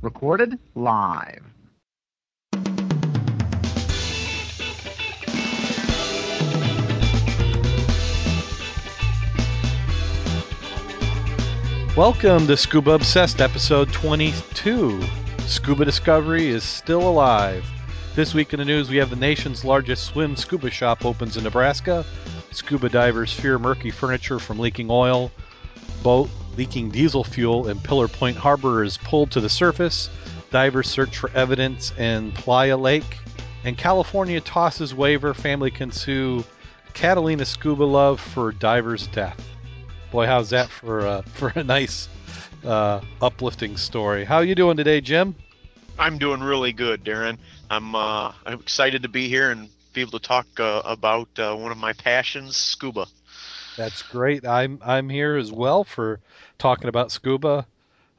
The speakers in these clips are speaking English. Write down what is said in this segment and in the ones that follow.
Recorded live. Welcome to Scuba Obsessed, episode 22. Scuba Discovery is still alive. This week in the news, we have the nation's largest swim scuba shop opens in Nebraska. Scuba divers fear murky furniture from leaking oil. Boat leaking diesel fuel in Pillar Point Harbor is pulled to the surface. Divers search for evidence in Playa Lake. And California tosses waiver. Family can sue Catalina Scuba Luv for diver's death. Boy, how's that for uh, for a nice, uh, uplifting story? How you doing today, Jim? I'm doing really good, Darren. I'm uh, I'm excited to be here and be able to talk uh, about uh, one of my passions, scuba. That's great. I'm I'm here as well for talking about scuba.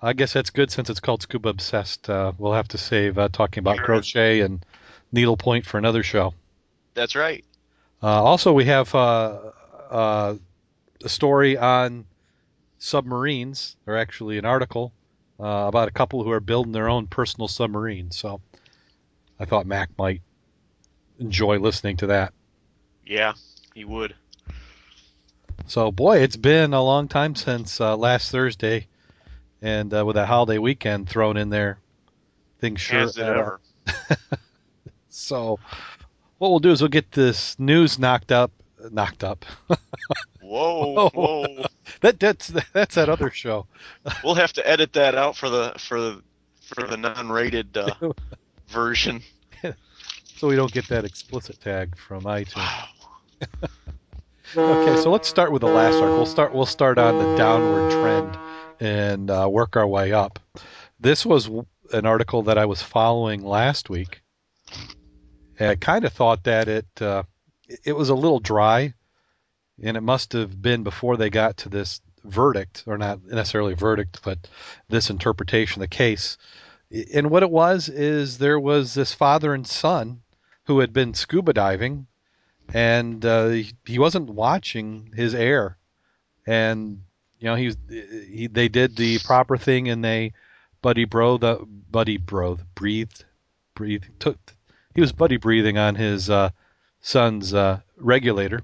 I guess that's good since it's called Scuba Obsessed. Uh, we'll have to save uh, talking about Sure. crochet and needlepoint for another show. That's right. Uh, also, we have uh, uh, a story on submarines, or actually an article uh, about a couple who are building their own personal submarine. So I thought Mac might enjoy listening to that. Yeah, he would. So, boy, it's been a long time since uh, last Thursday, and uh, with that holiday weekend thrown in there, things sure it ever? So, what we'll do is we'll get this news knocked up, knocked up. Whoa, whoa. That that's that's that other show. we'll have to edit that out for the for the for the non-rated uh, version. so we don't get that explicit tag from iTunes. Okay, so let's start with the last article. We'll start. We'll start on the downward trend and uh, work our way up. This was an article that I was following last week. And I kind of thought that it uh, it was a little dry, and it must have been before they got to this verdict, or not necessarily verdict, but this interpretation of the case. And what it was is there was this father and son who had been scuba diving and uh, he, wasn't watching his air, and you know he he they did the proper thing and they buddy bro the buddy bro breathed breathed took he was buddy breathing on his uh, son's uh, regulator,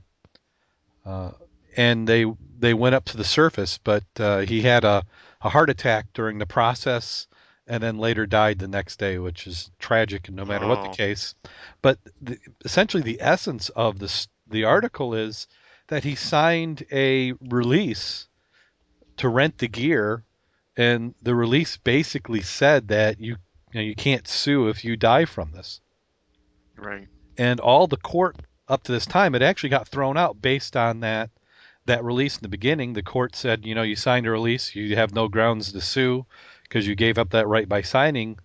uh, and they they went up to the surface, but uh, he had a, a heart attack during the process. And then later died the next day, which is tragic, no matter what Oh. the case. But the, essentially, the essence of this the article is that he signed a release to rent the gear, and the release basically said that you you, know, you can't sue if you die from this. Right. And all the court up to this time, it actually got thrown out based on that that release in the beginning. The court said, you know, you signed a release, you have no grounds to sue because you gave up that right by signing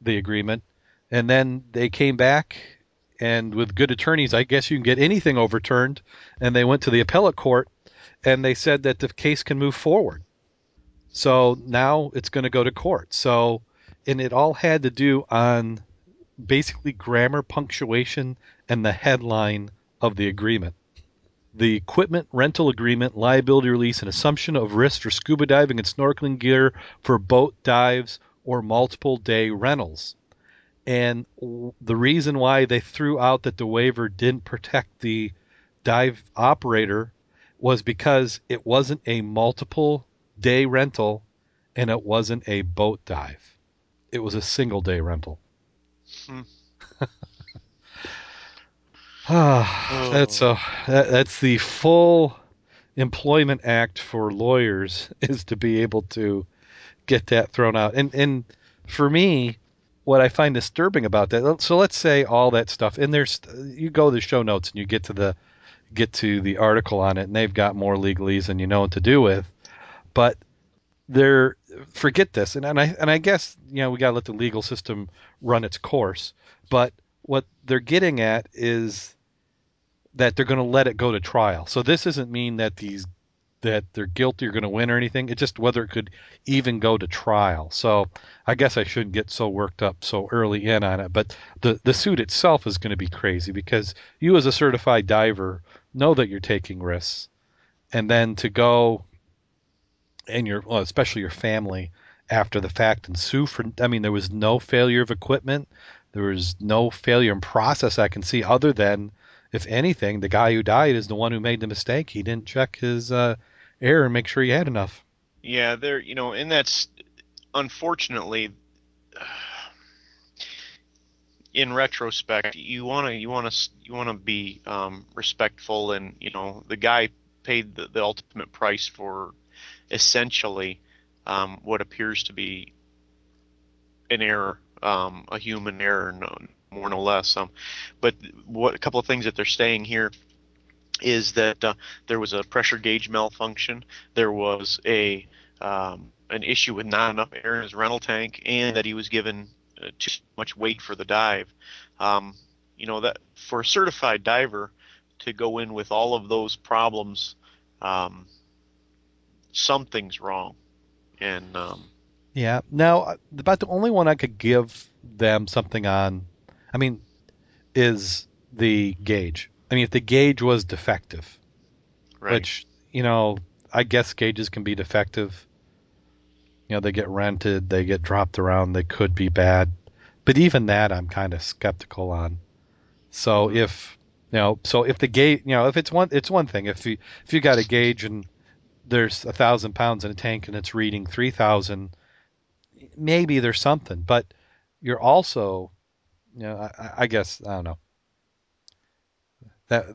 the agreement. And then they came back, and with good attorneys, I guess you can get anything overturned. And they went to the appellate court, and they said that the case can move forward. So now it's going to go to court. So, and it all had to do on basically grammar, punctuation, and the headline of the agreement. The equipment rental agreement, liability release, and assumption of risk for scuba diving and snorkeling gear for boat dives or multiple day rentals. And the reason why they threw out that the waiver didn't protect the dive operator was because it wasn't a multiple day rental and it wasn't a boat dive. It was a single day rental. Hmm. Ah, that's a that, that's the full employment act for lawyers is to be able to get that thrown out. And and for me, what I find disturbing about that. So let's say all that stuff, and there's you go to the show notes and you get to the get to the article on it, and they've got more legalese than you know what to do with. But they're forget this, and, and I and I guess you know we got to let the legal system run its course. But what they're getting at is that they're going to let it go to trial. So this doesn't mean that these that they're guilty or going to win or anything. It's just whether it could even go to trial. So I guess I shouldn't get so worked up so early in on it. But the the suit itself is going to be crazy because you as a certified diver know that you're taking risks, and then to go and your well, especially your family after the fact and sue for I mean there was no failure of equipment, there was no failure in process I can see other than if anything the guy who died is the one who made the mistake. He didn't check his uh, air and make sure he had enough. Yeah, there you know, and that's unfortunately in retrospect, you want to you want to you want to be um, respectful, and you know the guy paid the, the ultimate price for essentially um, what appears to be an error, um, a human error, no, more no less. Um, but what a couple of things that they're saying here is that uh, there was a pressure gauge malfunction, there was a um, an issue with not enough air in his rental tank, and that he was given uh, too much weight for the dive. Um, you know that for a certified diver to go in with all of those problems, um, something's wrong. And um, yeah, now about the only one I could give them something on, I mean, is the gauge. I mean, if the gauge was defective, right. which you know, I guess gauges can be defective. You know they get rented they get dropped around they could be bad. But even that i'm kind of skeptical on. So mm-hmm. if you know so if the gauge you know if it's one it's one thing. If you if you got a gauge and there's a thousand pounds in a tank and it's reading three thousand maybe there's something. But you're also you know I, I guess i don't know that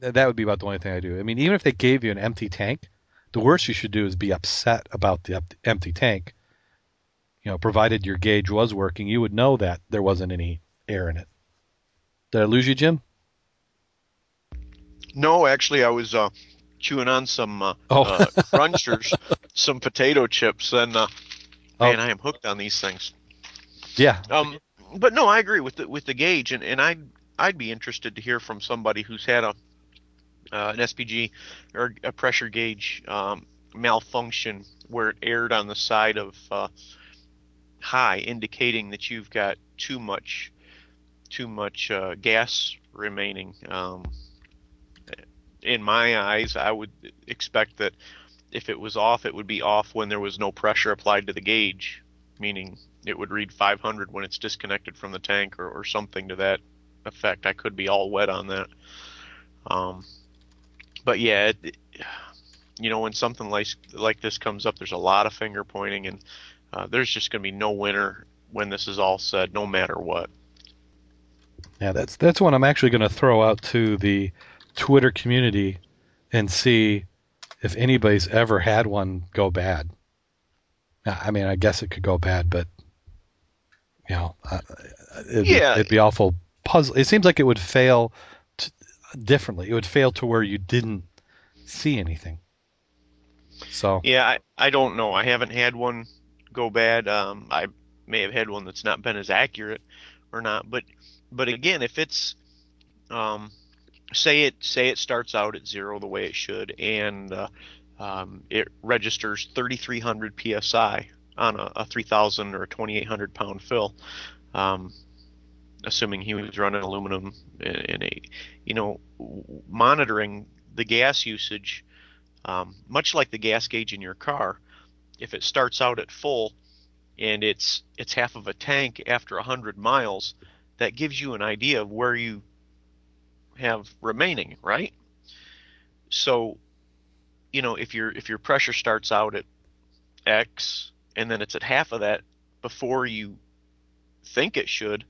that would be about the only thing i do i mean even if they gave you an empty tank the worst you should do is be upset about the empty tank. You know, provided your gauge was working, you would know that there wasn't any air in it. Did I lose you, Jim? No, actually, I was uh, chewing on some uh, oh. uh, crunchers, some potato chips, and uh, man, oh. I am hooked on these things. Yeah. Um, but no, I agree with the with the gauge, and and I'd, I'd be interested to hear from somebody who's had a uh, an SPG or a pressure gauge um, malfunction where it aired on the side of uh, high, indicating that you've got too much too much uh, gas remaining. Um, in my eyes, I would expect that if it was off, it would be off when there was no pressure applied to the gauge, meaning it would read 500 when it's disconnected from the tank or, or something to that effect. I could be all wet on that. Um, but yeah, it, you know, when something like like this comes up, there's a lot of finger pointing, and uh, there's just going to be no winner when this is all said, no matter what. Yeah, that's that's one I'm actually going to throw out to the Twitter community and see if anybody's ever had one go bad. I mean, I guess it could go bad, but you know, uh, it'd, yeah. it'd be awful puzzle. It seems like it would fail differently. It would fail to where you didn't see anything. So yeah, I, I don't know. I haven't had one go bad. Um, I may have had one that's not been as accurate or not. But but again, if it's um, say it say it starts out at zero the way it should, and uh, um, it registers 3,300 psi on a, a 3,000 or a 2,800 pound fill. Um, assuming he was running aluminum in a, you know, monitoring the gas usage, um, much like the gas gauge in your car. If it starts out at full and it's it's half of a tank after hundred miles, that gives you an idea of where you have remaining, right? So, you know, if your if your pressure starts out at X and then it's at half of that before you think it should,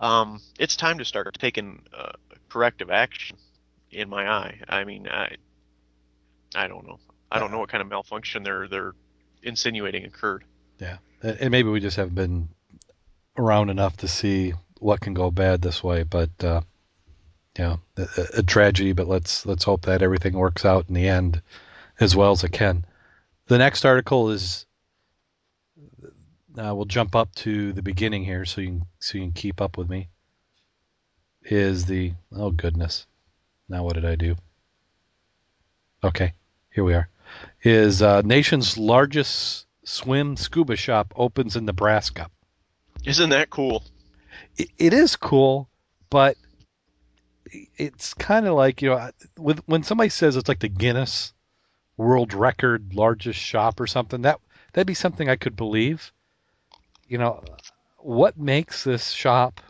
um, it's time to start taking uh, corrective action. In my eye, I mean, I, I don't know. I don't know what kind of malfunction they're they're insinuating occurred. Yeah, and maybe we just haven't been around enough to see what can go bad this way. But uh, a, a tragedy. But let's let's hope that everything works out in the end as well as it can. The next article is uh, we'll jump up to the beginning here so you can so you can keep up with me. Is the oh goodness, now what did I do? Okay, here we are. Is uh, nation's largest swim scuba shop opens in Nebraska. Isn't that cool? it, it is cool, but it's kind of like you know with when somebody says it's like the Guinness world record largest shop or something. That that'd be something I could believe. You know, what makes this shop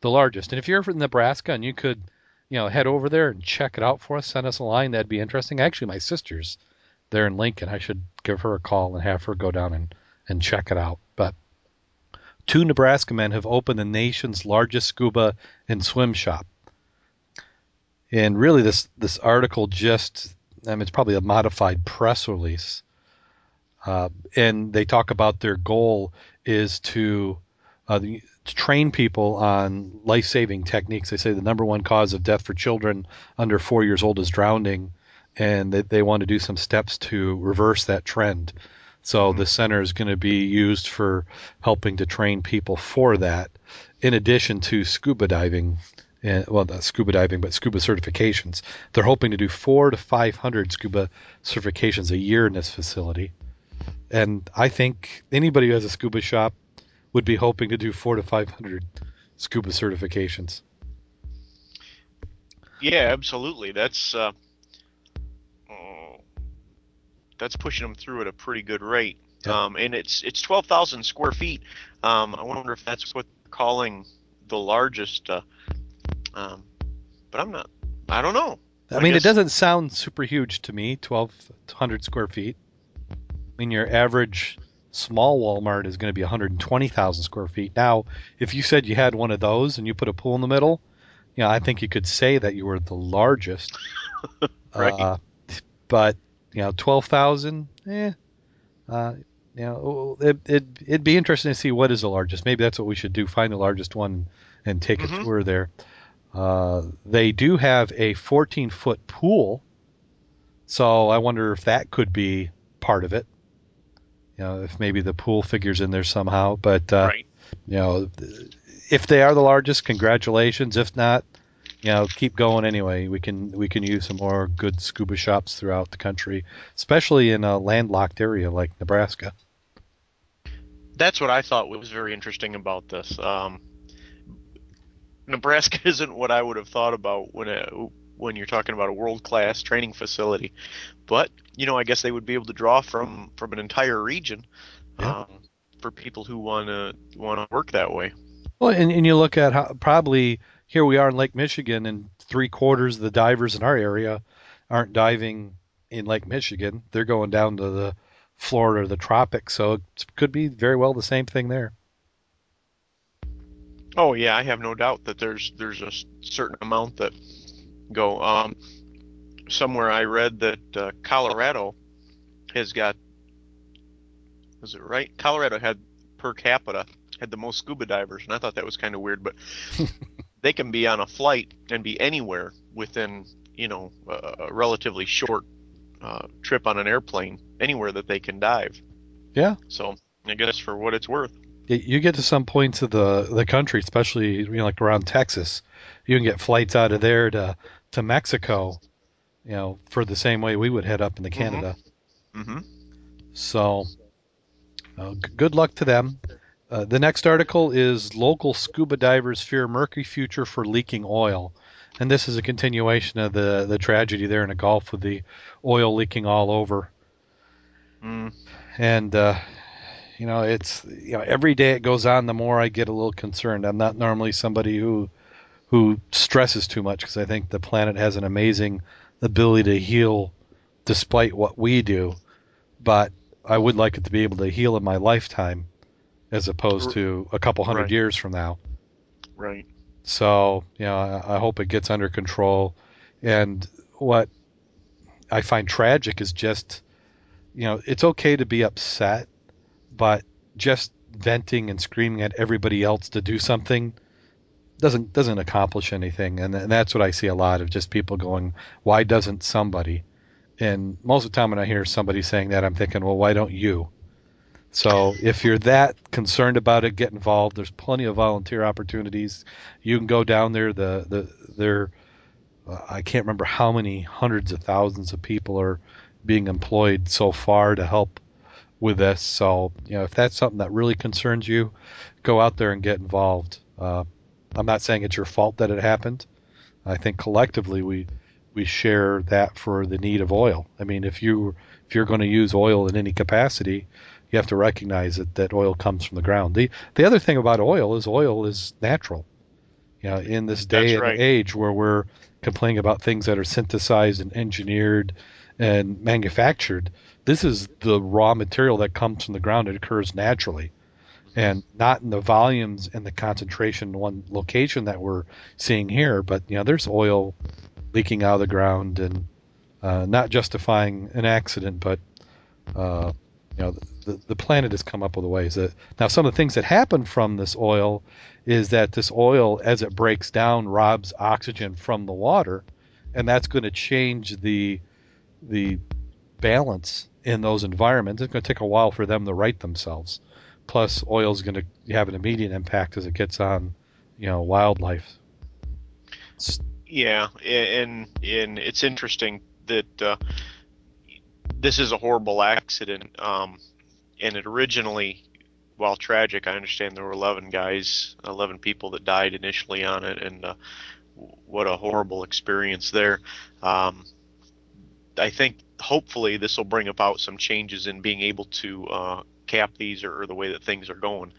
the largest? And if you're from Nebraska and you could, you know, head over there and check it out for us, send us a line, that'd be interesting. Actually, my sister's there in Lincoln. I should give her a call and have her go down and, and check it out. But two Nebraska men have opened the nation's largest scuba and swim shop. And really, this this article just I mean, it's probably a modified press release. Uh, and they talk about their goal is to, uh, to train people on life saving techniques. They say the number one cause of death for children under four years old is drowning, and they, they want to do some steps to reverse that trend. So the center is going to be used for helping to train people for that, in addition to scuba diving and well, not scuba diving, but scuba certifications. They're hoping to do four to five hundred scuba certifications a year in this facility, and I think anybody who has a scuba shop would be hoping to do four to five hundred scuba certifications. Yeah, absolutely. That's uh, oh, that's pushing them through at a pretty good rate. Yep. Um, and it's it's twelve thousand square feet. Um, I wonder if that's what they're calling the largest. Uh, um, but I'm not. I don't know. I, mean, guess- it doesn't sound super huge to me, 1,200 square feet. I mean, your average small Walmart is going to be 120,000 square feet. Now, if you said you had one of those and you put a pool in the middle, you know, I think you could say that you were the largest. Right. Uh, but, you know, 12,000, eh. Uh, you know, it, it, it'd be interesting to see what is the largest. Maybe that's what we should do, find the largest one and take Mhm. a tour there. Uh, they do have a 14 foot pool, so I wonder if that could be part of it. You know, if maybe the pool figures in there somehow. But uh, right. you know, if they are the largest, congratulations. If not, you know, keep going anyway. We can we can use some more good scuba shops throughout the country, especially in a landlocked area like Nebraska. That's what I thought was very interesting about this. Um, Nebraska isn't what I would have thought about when it, when you're talking about a world class training facility, but you know, I guess they would be able to draw from from an entire region Yeah. um, for people who want to want to work that way. Well, and, and you look at how probably here we are in Lake Michigan, and three quarters of the divers in our area aren't diving in Lake Michigan. They're going down to the Florida or the tropics, so it could be very well the same thing there. Oh yeah, I have no doubt that there's there's a certain amount that go. Um, somewhere I read that uh, Colorado has got. Was it right? Colorado had per capita had the most scuba divers, and I thought that was kind of weird, but they can be on a flight and be anywhere within you know a, a relatively short uh, trip on an airplane, anywhere that they can dive. Yeah. So I guess for what it's worth. You get to some points of the the country, especially you know, like around Texas, you can get flights out of there to to Mexico, you know, for the same way we would head up into Canada. hmm So, uh, g- good luck to them. Uh, the next article is local scuba divers fear murky future for leaking oil, and this is a continuation of the the tragedy there in the Gulf with the oil leaking all over. Mm. And uh, you know, it's you know every day it goes on, the more I get a little concerned. I'm not normally somebody who who stresses too much because I think the planet has an amazing ability to heal despite what we do, but I would like it to be able to heal in my lifetime as opposed to a couple hundred Right. years from now. Right. So, you know, I, I hope it gets under control. And what I find tragic is just, you know, it's okay to be upset, but just venting and screaming at everybody else to do something doesn't doesn't accomplish anything. And, and that's what I see a lot of just people going, why doesn't somebody? And most of the time when I hear somebody saying that, I'm thinking, well, why don't you? So if you're that concerned about it, get involved. There's plenty of volunteer opportunities. You can go down there. The the there, uh, I can't remember how many hundreds of thousands of people are being employed so far to help with this. So you know if that's something that really concerns you, go out there and get involved. Uh, I'm not saying it's your fault that it happened. I think collectively we we share that for the need of oil. I mean, if you if you're going to use oil in any capacity, you have to recognize that that oil comes from the ground. The the other thing about oil is oil is natural. You know, in this day and age where we're complaining about things that are synthesized and engineered and manufactured, this is the raw material that comes from the ground. It occurs naturally, and not in the volumes and the concentration in one location that we're seeing here. But you know, there's oil leaking out of the ground, and uh, not justifying an accident, but uh, you know, the, the planet has come up with ways that now some of the things that happen from this oil is that this oil, as it breaks down, robs oxygen from the water, and that's going to change the the balance in those environments. It's going to take a while for them to right themselves. Plus, oil is going to have an immediate impact as it gets on, you know, wildlife. Yeah, and and it's interesting that uh, this is a horrible accident. Um, and it originally, while tragic, I understand there were 11 guys, 11 people that died initially on it, and uh, what a horrible experience there. Um, I think hopefully this will bring about some changes in being able to uh, cap these or, or the way that things are going.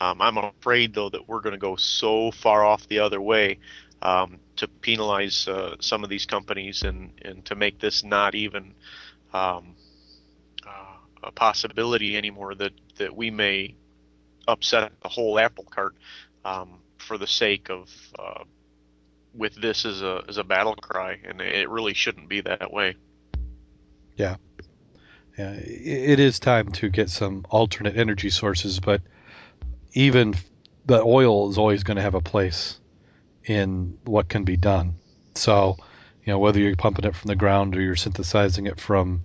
Um, I'm afraid though that we're going to go so far off the other way um, to penalize uh, some of these companies and, and to make this not even um, uh, a possibility anymore that, that we may upset the whole apple cart um, for the sake of uh, with this as a as a battle cry, and it really shouldn't be that way. Yeah, yeah, it is time to get some alternate energy sources, but even the oil is always going to have a place in what can be done. So, you know, whether you're pumping it from the ground or you're synthesizing it from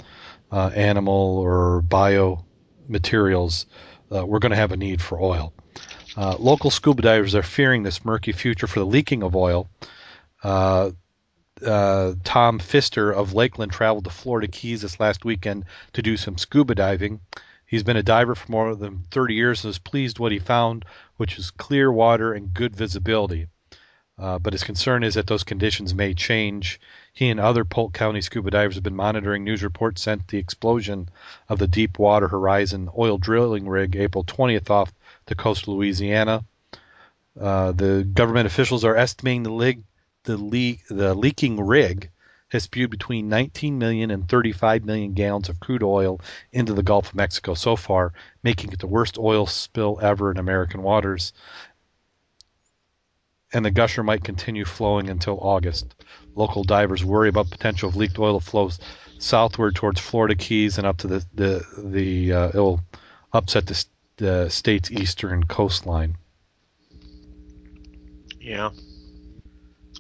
uh, animal or bio materials, uh, we're going to have a need for oil. Uh, local scuba divers are fearing this murky future for the leaking of oil. Uh, Tom Pfister of Lakeland traveled to Florida Keys this last weekend to do some scuba diving. He's been a diver for more than 30 years and is pleased what he found, which is clear water and good visibility. Uh, but his concern is that those conditions may change. He and other Polk County scuba divers have been monitoring news reports since the explosion of the Deepwater Horizon oil drilling rig April 20th off the coast of Louisiana. Uh, the government officials are estimating the, lig- the, the leaking rig has spewed between 19 million and 35 million gallons of crude oil into the Gulf of Mexico so far, making it the worst oil spill ever in American waters and the gusher might continue flowing until August. Local divers worry about potential of leaked oil flows southward towards Florida Keys and up to the the the uh, it'll upset the, the state's eastern coastline. Yeah.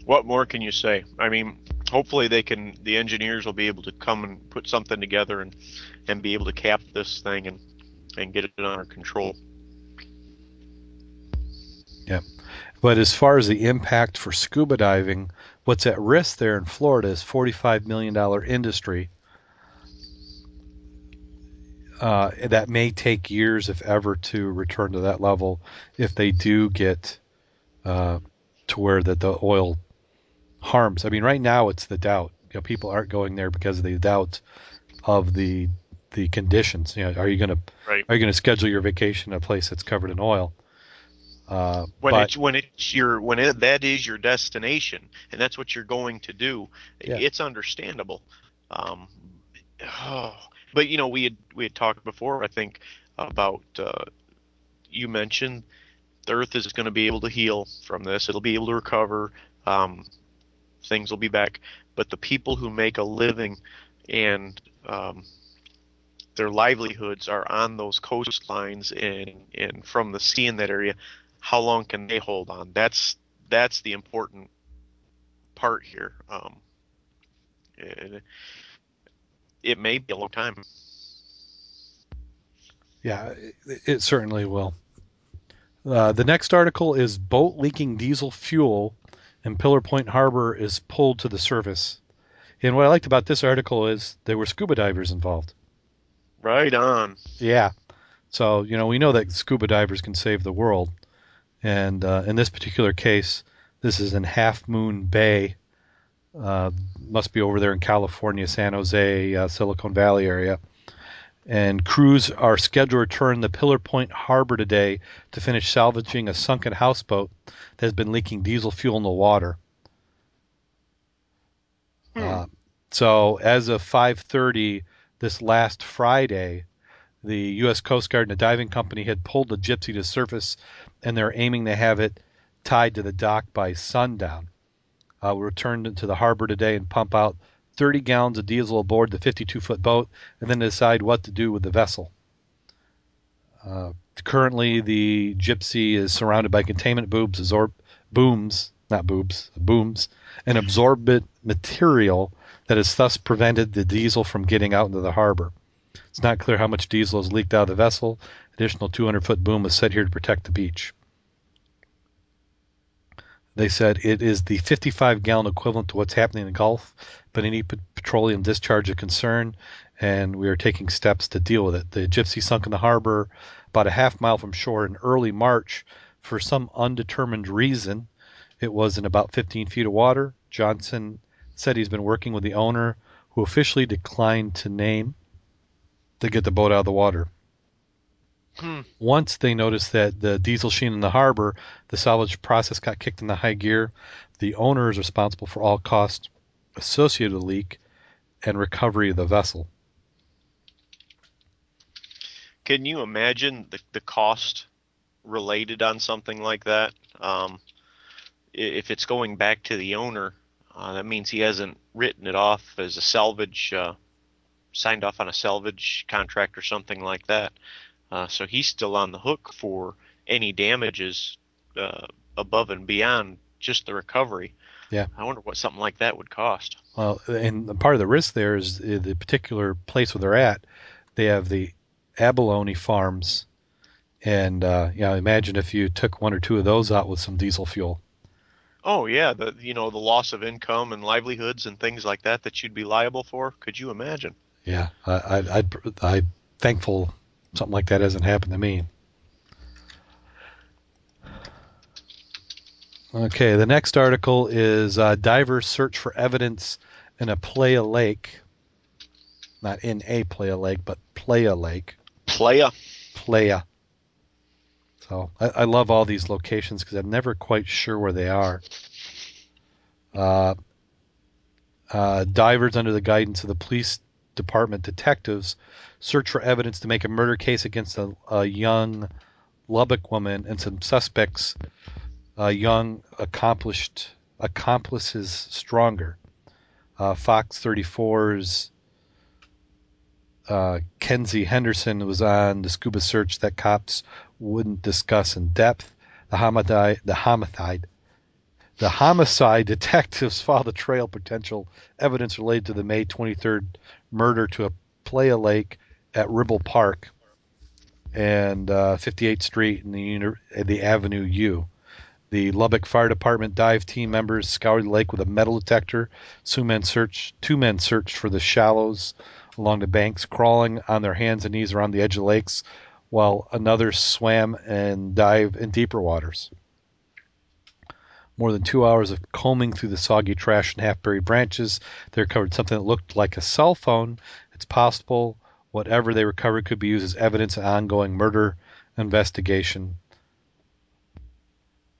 What more can you say? I mean, hopefully they can. The engineers will be able to come and put something together and and be able to cap this thing and and get it under control. Yeah, but as far as the impact for scuba diving, what's at risk there in Florida is $45 million industry uh, that may take years, if ever, to return to that level if they do get uh, to where that the oil harms. I mean, right now it's the doubt. You know, people aren't going there because of the doubt of the the conditions. You know, are you going to are you going to schedule your vacation in a place that's covered in oil? Uh, When but- it's when it's your when it, that is your destination and that's what you're going to do, Yeah. it's understandable. Um, oh, but you know, we had we had talked before. I think about uh, you mentioned the Earth is going to be able to heal from this. It'll be able to recover. Um, things will be back. But the people who make a living and um, their livelihoods are on those coastlines and and from the sea in that area, how long can they hold on? That's that's the important part here. Um, it, it may be a long time. Yeah, it, it certainly will. Uh, the next article is boat leaking diesel fuel, and Pillar Point Harbor is pulled to the surface. And what I liked about this article is there were scuba divers involved. Right on. Yeah. So, you know, we know that scuba divers can save the world. And uh, in this particular case, this is in Half Moon Bay Uh, must be over there in California, San Jose, uh, Silicon Valley area. And crews are scheduled to return the Pillar Point Harbor today to finish salvaging a sunken houseboat that has been leaking diesel fuel in the water. Hmm. Uh, so as of 5:30 this last Friday, the U.S. Coast Guard and a diving company had pulled the Gypsy to surface, and they're aiming to have it tied to the dock by sundown. Uh, we returned to the harbor today and pump out 30 gallons of diesel aboard the 52-foot boat, and then decide what to do with the vessel. Uh, currently, the Gypsy is surrounded by containment boobs, absorb, booms, not boobs, booms, and absorbent material that has thus prevented the diesel from getting out into the harbor. It's not clear how much diesel has leaked out of the vessel. Additional 200 foot boom is set here to protect the beach. They said it is the 55 gallon equivalent to what's happening in the Gulf, but any petroleum discharge of concern, and we are taking steps to deal with it. The Gypsy sunk in the harbor about a half mile from shore in early March for some undetermined reason. It was in about 15 feet of water. Johnson said he's been working with the owner, who officially declined to name, to get the boat out of the water. Hmm. Once they noticed that the diesel sheen in the harbor, the salvage process got kicked into high gear. The owner is responsible for all costs associated with the leak and recovery of the vessel. Can you imagine the, the cost related on something like that? Um, if it's going back to the owner, uh, that means he hasn't written it off as a salvage, uh, signed off on a salvage contract or something like that. Uh, so he's still on the hook for any damages uh, above and beyond just the recovery. Yeah. I wonder what something like that would cost. Well, and part of the risk there is the particular place where they're at. They have the abalone farms, and uh, you know, imagine if you took one or two of those out with some diesel fuel. Oh yeah, the you know the loss of income and livelihoods and things like that that you'd be liable for. Could you imagine? Yeah, I, I, I'd, I'm thankful something like that hasn't happened to me. Okay, the next article is uh, divers search for evidence in a playa lake. Not in a playa lake, but playa lake. Playa. Playa. So I, I love all these locations because I'm never quite sure where they are. Uh, uh, divers, under the guidance of the police department detectives, search for evidence to make a murder case against a, a young Lubbock woman and some suspects, uh, young accomplished accomplices stronger. Uh, Fox 34's uh, Kenzie Henderson was on the scuba search that cops wouldn't discuss in depth. The homicide, the homicide, the homicide detectives filed a trail potential evidence related to the May 23rd murder to a playa lake at Ribble Park and uh, 58th Street and the the Avenue U. The Lubbock Fire Department dive team members scoured the lake with a metal detector. Two men searched. Two men searched for the shallows along the banks, crawling on their hands and knees around the edge of the lakes, while another swam and dived in deeper waters. More than two hours of combing through the soggy trash and half-buried branches, they recovered something that looked like a cell phone. It's possible whatever they recovered could be used as evidence in ongoing murder investigation.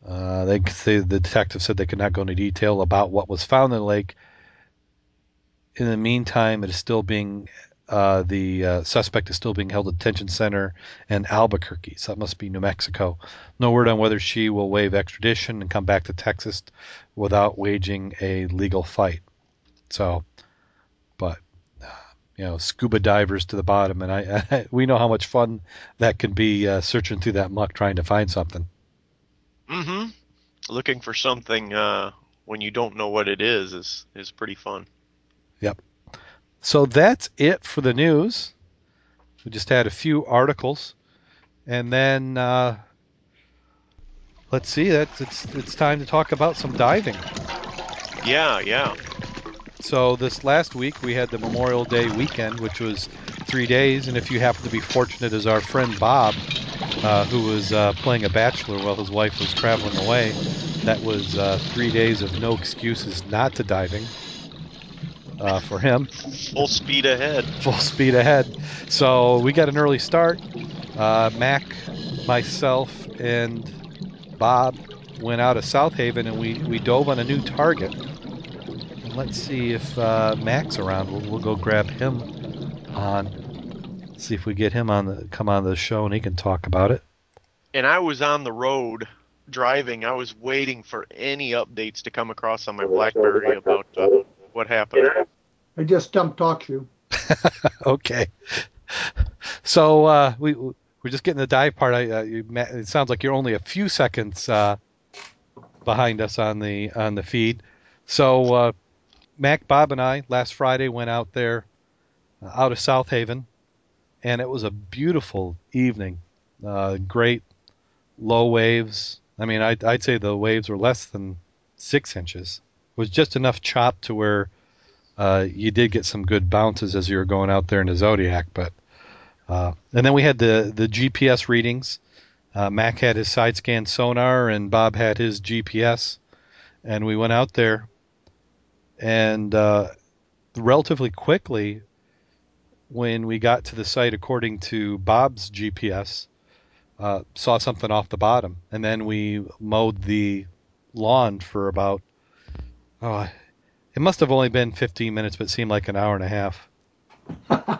Uh, they, they, the detective said they could not go into detail about what was found in the lake. In the meantime, it is still being uh, the uh, suspect is still being held at detention center in Albuquerque. So that must be New Mexico. No word on whether she will waive extradition and come back to Texas without waging a legal fight. So, but uh, you know, scuba divers to the bottom, and I, I we know how much fun that can be uh, searching through that muck trying to find something. Mm-hmm. Looking for something uh, when you don't know what it is is is pretty fun. So that's it for the news. We just had a few articles, and then uh, let's see. That's it's it's time to talk about some diving. Yeah, yeah. So this last week we had the Memorial Day weekend, which was three days, and if you happen to be fortunate as our friend Bob, uh, who was uh, playing a bachelor while his wife was traveling away, that was uh, three days of no excuses not to diving. Uh, for him. Full speed ahead. Full speed ahead. So we got an early start. Uh, Mac, myself, and Bob went out of South Haven and we, we dove on a new target. And let's see if uh, Mac's around. We'll, we'll go grab him on. See if we get him on the come on the show and he can talk about it. And I was on the road driving. I was waiting for any updates to come across on my BlackBerry about uh, what happened. I just dumped talk you. okay. So uh, we we're just getting the dive part. I, uh, you, Matt, it sounds like you're only a few seconds uh, behind us on the on the feed. So uh, Mac, Bob, and I last Friday went out there, uh, out of South Haven, and it was a beautiful evening. Uh, great low waves. I mean, I'd, I'd say the waves were less than six inches. Was just enough chop to where uh, you did get some good bounces as you were going out there in the Zodiac. But uh, and then we had the the GPS readings. Uh, Mac had his side scan sonar, and Bob had his GPS, and we went out there, and uh, relatively quickly, when we got to the site, according to Bob's GPS, uh, saw something off the bottom, and then we mowed the lawn for about oh, it must have only been 15 minutes, but seemed like an hour and a half.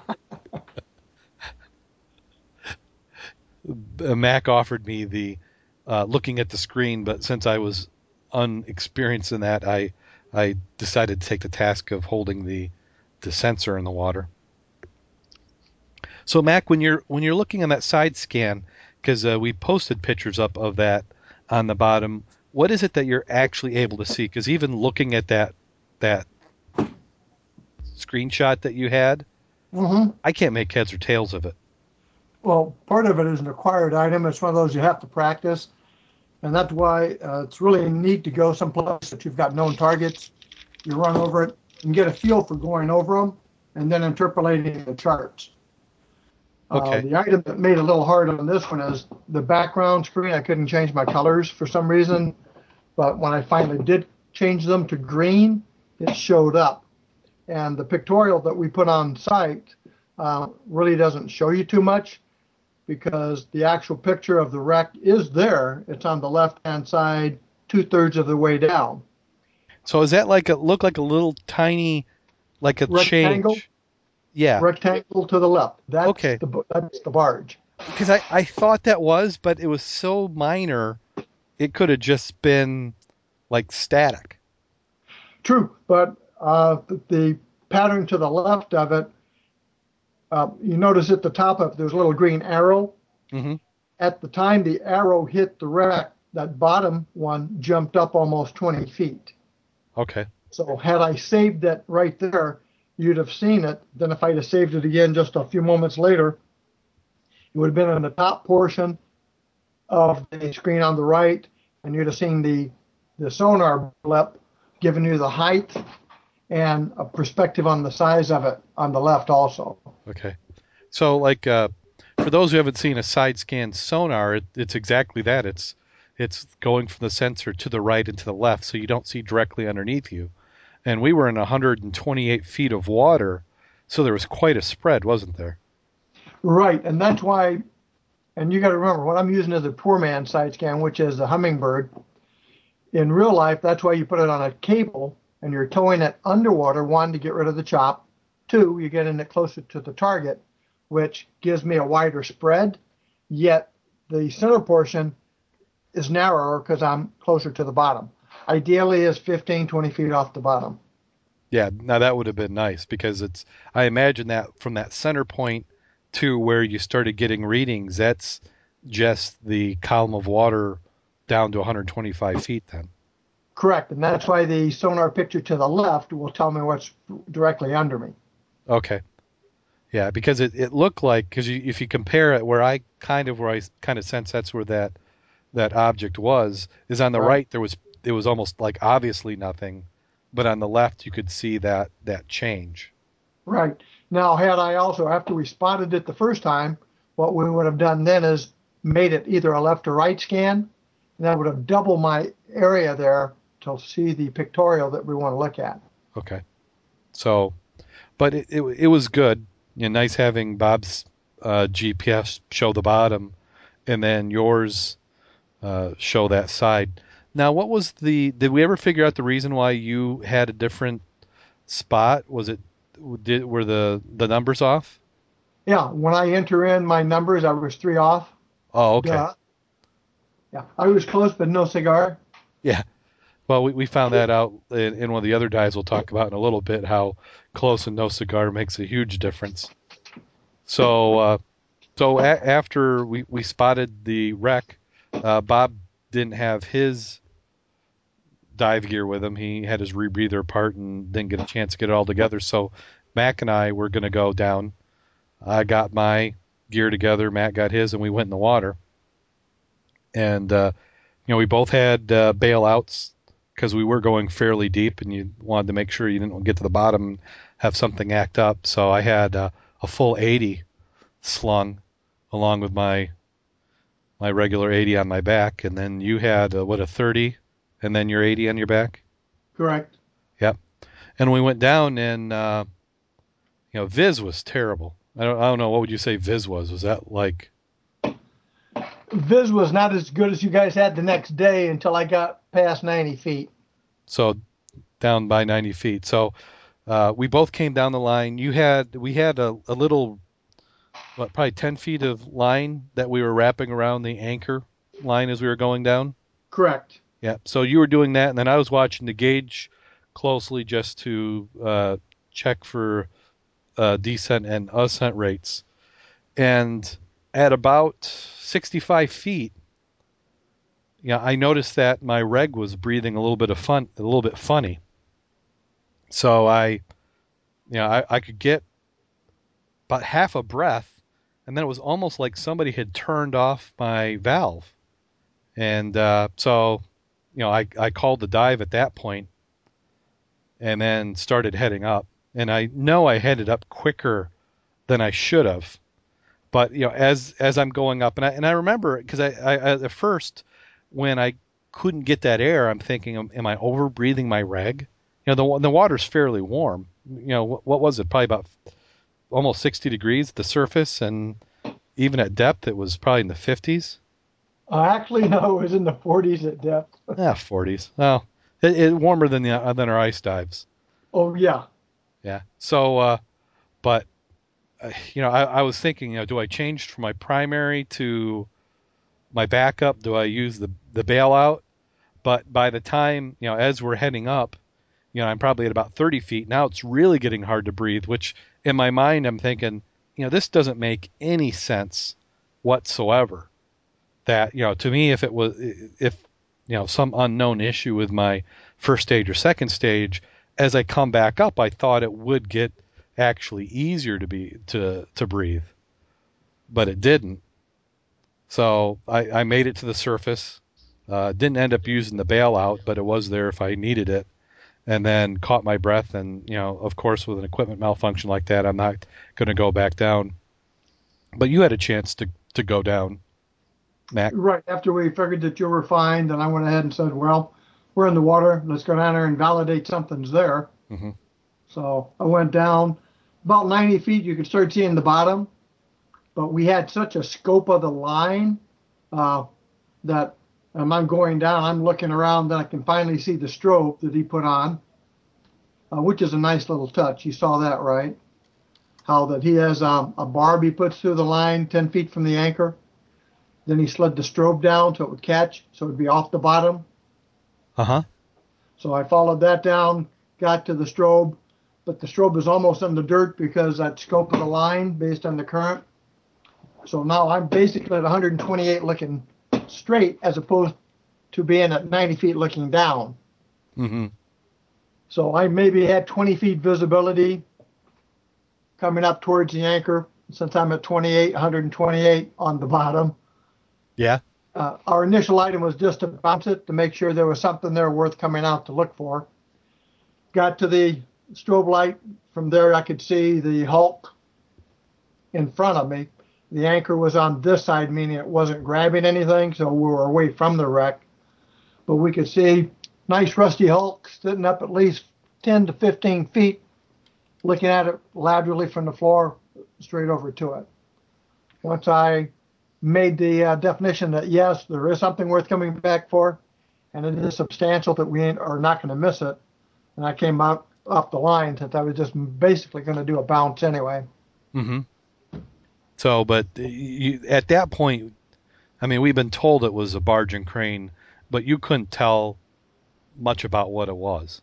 Mac offered me the uh, looking at the screen, but since I was unexperienced in that, I I decided to take the task of holding the the sensor in the water. So Mac, when you're when you're looking on that side scan, because uh, we posted pictures up of that on the bottom, what is it that you're actually able to see? Because even looking at that that screenshot that you had, Mm-hmm. I can't make heads or tails of it. Well, part of it is an acquired item. It's one of those you have to practice. And that's why uh, it's really neat to go someplace that you've got known targets. You run over it and get a feel for going over them and then interpolating the charts. Okay. Uh, the item that made it a little hard on this one is the background screen. I couldn't change my colors for some reason. But when I finally did change them to green, it showed up. And the pictorial that we put on site uh, really doesn't show you too much because the actual picture of the wreck is there. It's on the left hand side, two thirds of the way down. So is that like a look like a little tiny, like a Rectangle? change? Yeah, Rectangle to the left. That's Okay. the that's the barge. because I I thought that was, but it was so minor, it could have just been like static. True, but uh, the, pattern to the left of it, uh, you notice at the top of it, there's a little green arrow. hmm At the time the arrow hit the wreck, that bottom one jumped up almost 20 feet. Okay. So had I saved it right there, you'd have seen it. Then if I'd have saved it again just a few moments later, it would have been in the top portion of the screen on the right, and you'd have seen the the sonar blip giving you the height and a perspective on the size of it on the left also. Okay. So like uh, for those who haven't seen a side scan sonar, it, it's exactly that. It's it's going from the sensor to the right and to the left, so you don't see directly underneath you. And we were in 128 feet of water, so there was quite a spread, wasn't there? Right, and that's why. And you got to remember what I'm using is a poor man side scan, which is a Humminbird. In real life, that's why you put it on a cable and you're towing it underwater. One to get rid of the chop. Two, you get in it closer to the target, which gives me a wider spread. Yet the center portion is narrower because I'm closer to the bottom. Ideally, is 15, 20 feet off the bottom. Yeah. Now that would have been nice because it's. I imagine that from that center point to where you started getting readings, that's just the column of water down to 125 feet. Then. Correct, and that's why the sonar picture to the left will tell me what's directly under me. Okay. Yeah, because it, it looked like because you, if you compare it where I kind of where I kind of sense that's where that that object was is on the Right. right there was it was almost like obviously nothing, but on the left you could see that that change. Right. Now, had I also, after we spotted it the first time, what we would have done then is made it either a left or right scan, and that would have doubled my area there to see the pictorial that we want to look at. Okay. So, but it it, it was good. You know, nice having Bob's uh, GPS show the bottom, and then yours uh, show that side. Now, what was the? Did we ever figure out the reason why you had a different spot? Was it did were the the numbers off? Yeah, when I enter in my numbers, I was three off. Oh, okay. Duh. Yeah, I was close, but no cigar. Yeah. Well, we, we found that out in, in one of the other dives we'll talk about in a little bit how close and no cigar makes a huge difference. So, uh, so a- after we, we spotted the wreck, uh, Bob didn't have his dive gear with him. He had his rebreather apart and didn't get a chance to get it all together. So, Mac and I were going to go down. I got my gear together. Matt got his, and we went in the water. And uh, you know, we both had uh, bailouts because we were going fairly deep, and you wanted to make sure you didn't get to the bottom and have something act up. So I had uh, a full 80 slung, along with my my regular 80 on my back, and then you had uh, what a 30, and then your 80 on your back. Correct. Yep. And we went down, and uh, you know, Viz was terrible. I don't, I don't know what would you say Viz was. Was that like Viz was not as good as you guys had the next day until I got past 90 feet. so down by 90 feet. So uh, we both came down the line. You had we had a, a little, what, probably 10 feet of line that we were wrapping around the anchor line as we were going down. Correct. Yeah. So you were doing that, and then I was watching the gauge closely just to uh, check for uh, descent and ascent rates. And at about 65 feet, yeah, I noticed that my reg was breathing a little bit of fun, a little bit funny. So I, you know, I, I could get about half a breath, and then it was almost like somebody had turned off my valve. And uh, so, you know, I, I called the dive at that point and then started heading up. And I know I headed up quicker than I should have. But you know, as as I'm going up, and I and I remember because I, I at first when I couldn't get that air, I'm thinking, am, am I over breathing my reg? You know, the the water's fairly warm. You know, what, what was it? Probably about almost 60 degrees at the surface, and even at depth, it was probably in the 50s. Uh, actually, no, it was in the 40s at depth. yeah, 40s. Well, it, it warmer than the uh, than our ice dives. Oh, yeah. Yeah. So, uh, but uh, you know, I, I was thinking, you know, do I change from my primary to my backup? Do I use the the bailout? But by the time you know, as we're heading up, you know, I'm probably at about 30 feet. Now it's really getting hard to breathe. Which in my mind, I'm thinking, you know, this doesn't make any sense whatsoever. That you know, to me, if it was if you know some unknown issue with my first stage or second stage, as I come back up, I thought it would get actually easier to be to to breathe, but it didn't. So I, I made it to the surface. Uh, didn't end up using the bailout, but it was there if I needed it. And then caught my breath, and you know, of course, with an equipment malfunction like that, I'm not going to go back down. But you had a chance to to go down, Mac. Right. After we figured that you were fine, then I went ahead and said, well, we're in the water. Let's go down there and validate something's there. Mhm. So I went down about 90 feet. You could start seeing the bottom, but we had such a scope of the line uh, that um, I'm going down. I'm looking around, then I can finally see the strobe that he put on, uh, which is a nice little touch. You saw that, right? How that he has um, a barb he puts through the line 10 feet from the anchor. Then he slid the strobe down so it would catch, so it would be off the bottom. Uh huh. So I followed that down, got to the strobe, but the strobe is almost in the dirt because that scope of the line based on the current. So now I'm basically at 128 looking straight as opposed to being at 90 feet looking down. Mm-hmm. So I maybe had 20 feet visibility coming up towards the anchor since I'm at 28, 128 on the bottom. Yeah. Uh, our initial item was just to bounce it to make sure there was something there worth coming out to look for. Got to the strobe light. From there, I could see the Hulk in front of me. The anchor was on this side, meaning it wasn't grabbing anything, so we were away from the wreck. But we could see nice rusty Hulk sitting up at least 10 to 15 feet looking at it laterally from the floor straight over to it. Once I made the uh, definition that yes, there is something worth coming back for, and it is substantial that we are not going to miss it, and I came out off the line since I was just basically going to do a bounce anyway. Mm-hmm. So, but you, at that point, I mean, we've been told it was a barge and crane, but you couldn't tell much about what it was.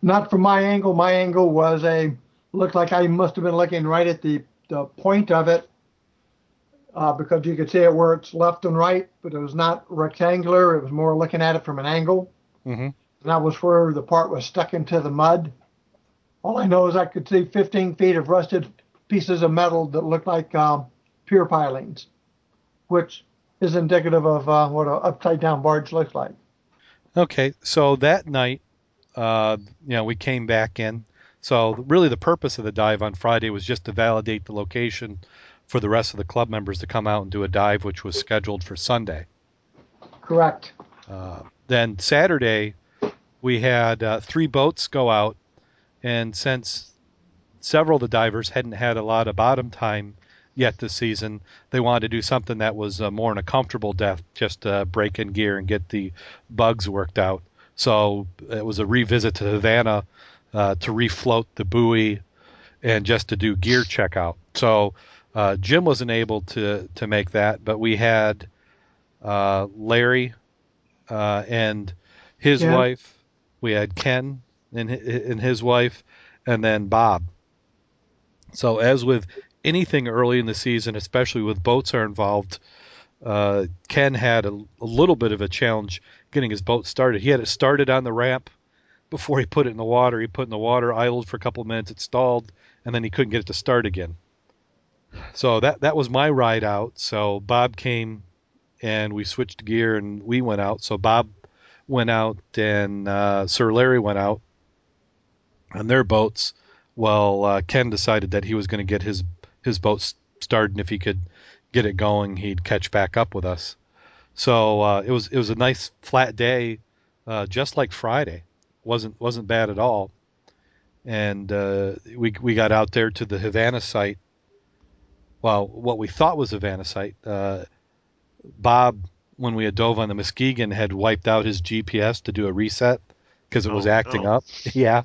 Not from my angle. My angle was a looked like I must have been looking right at the the point of it uh, because you could see it where it's left and right, but it was not rectangular. It was more looking at it from an angle. Mm-hmm. And that was where the part was stuck into the mud. All I know is I could see 15 feet of rusted pieces of metal that looked like um, pier pilings, which is indicative of uh, what an upside down barge looks like. Okay, so that night, uh, you know, we came back in. So really, the purpose of the dive on Friday was just to validate the location for the rest of the club members to come out and do a dive, which was scheduled for Sunday. Correct. Uh, then Saturday, we had uh, three boats go out, and since several of the divers hadn't had a lot of bottom time yet this season, they wanted to do something that was uh, more in a comfortable depth, just uh, break in gear and get the bugs worked out. So it was a revisit to Havana uh, to refloat the buoy and just to do gear checkout. So uh, Jim wasn't able to to make that, but we had uh, Larry uh, and his Ken. wife. We had Ken and and his wife, and then Bob. So as with anything early in the season, especially with boats are involved, uh, Ken had a, a little bit of a challenge getting his boat started. He had it started on the ramp before he put it in the water. He put it in the water, idled for a couple of minutes, it stalled, and then he couldn't get it to start again. So that that was my ride out. So Bob came and we switched gear and we went out. So Bob went out and uh, Sir Larry went out on their boats. Well, uh, Ken decided that he was going to get his his boat started, and if he could get it going, he'd catch back up with us. So uh, it was it was a nice flat day, uh, just like Friday. wasn't wasn't bad at all. And uh, we we got out there to the Havana site. Well, what we thought was a site. Uh, Bob, when we had dove on the Muskegon, had wiped out his GPS to do a reset because it was Oh, acting no. up. Yeah,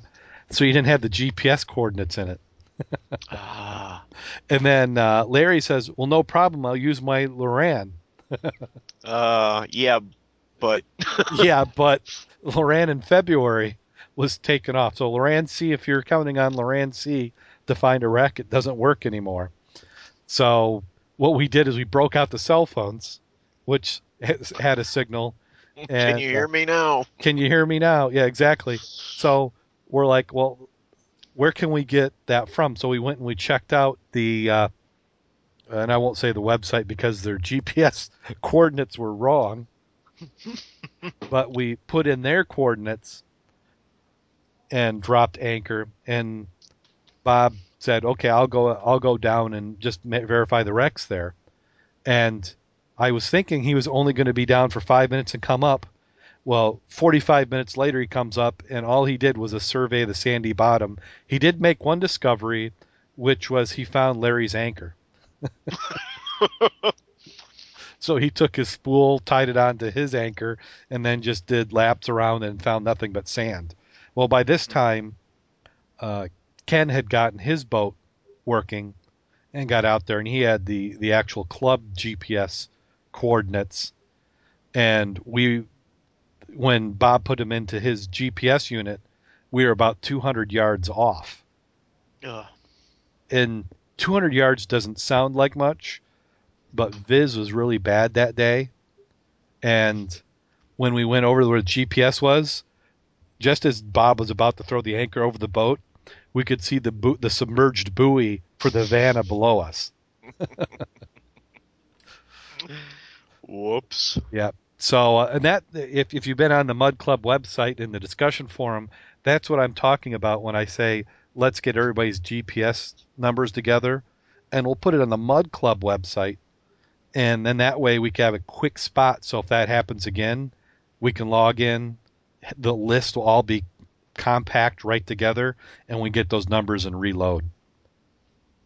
so he didn't have the GPS coordinates in it. Ah, And then uh, Larry says, "Well, no problem. I'll use my Loran." uh, yeah, but yeah, but Loran in February was taken off. So Loran C, if you're counting on Loran C to find a wreck, it doesn't work anymore. So what we did is we broke out the cell phones, which has- had a signal. can And, you uh, hear me now? Can you hear me now? Yeah, exactly. So we're like, well, where can we get that from? So we went and we checked out the, uh, and I won't say the website because their GPS coordinates were wrong, but we put in their coordinates and dropped anchor. And Bob said, "Okay, I'll go. I'll go down and just verify the wrecks there." And I was thinking he was only going to be down for five minutes and come up. Well, 45 minutes later, he comes up, and all he did was a survey of the sandy bottom. He did make one discovery, which was he found Larry's anchor. so he took his spool, tied it onto his anchor, and then just did laps around and found nothing but sand. Well, by this time, uh, Ken had gotten his boat working and got out there, and he had the, the actual club GPS coordinates. And we when Bob put him into his GPS unit, we were about 200 yards off. Ugh. And 200 yards doesn't sound like much, but Viz was really bad that day. And when we went over where the GPS was, just as Bob was about to throw the anchor over the boat, we could see the bu- the submerged buoy for the Havana below us. Whoops. Yeah. So, uh, and that if if you've been on the Mud Club website in the discussion forum, that's what I'm talking about when I say let's get everybody's GPS numbers together, and we'll put it on the Mud Club website, and then that way we can have a quick spot. So if that happens again, we can log in. The list will all be compact right together, and we get those numbers and reload.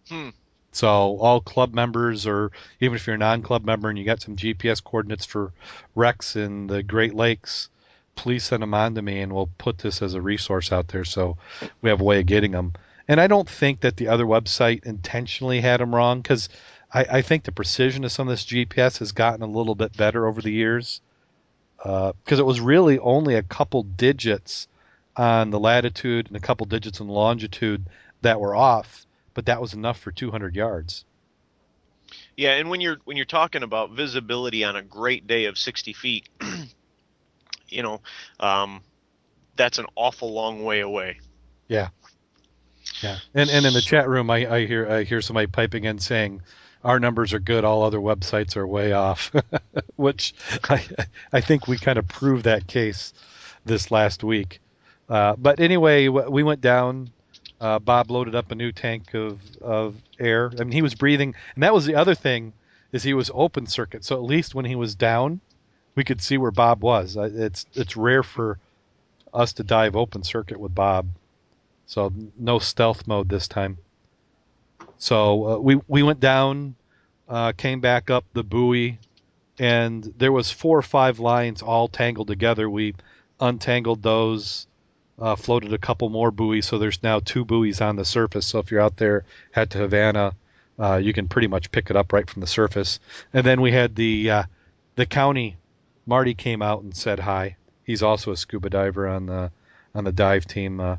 Hmm. So all club members, or even if you're a non-club member and you got some GPS coordinates for wrecks in the Great Lakes, please send them on to me, and we'll put this as a resource out there so we have a way of getting them. And I don't think that the other website intentionally had them wrong because I, I, think the precision of some of this GPS has gotten a little bit better over the years. Because uh, it was really only a couple digits on the latitude and a couple digits in longitude that were off, but that was enough for 200 yards. Yeah, and when you're when you're talking about visibility on a great day of 60 feet, you know, um, that's an awful long way away. Yeah. Yeah, and and in the chat room, I, I hear I hear somebody piping in saying, "Our numbers are good. All other websites are way off," which I I think we kind of proved that case this last week. Uh, but anyway, we went down. Uh, Bob loaded up a new tank of of air. I mean, he was breathing, and that was the other thing is he was open circuit. So at least when he was down, we could see where Bob was. It's it's rare for us to dive open circuit with Bob. So no stealth mode this time. So uh, we we went down, uh, came back up the buoy, and there was four or five lines all tangled together. We untangled those, uh, floated a couple more buoys, so there's now two buoys on the surface. So if you're out there head to Havana, uh, you can pretty much pick it up right from the surface. And then we had the uh, the county. Marty came out and said hi. He's also a scuba diver on the on the dive team. Uh,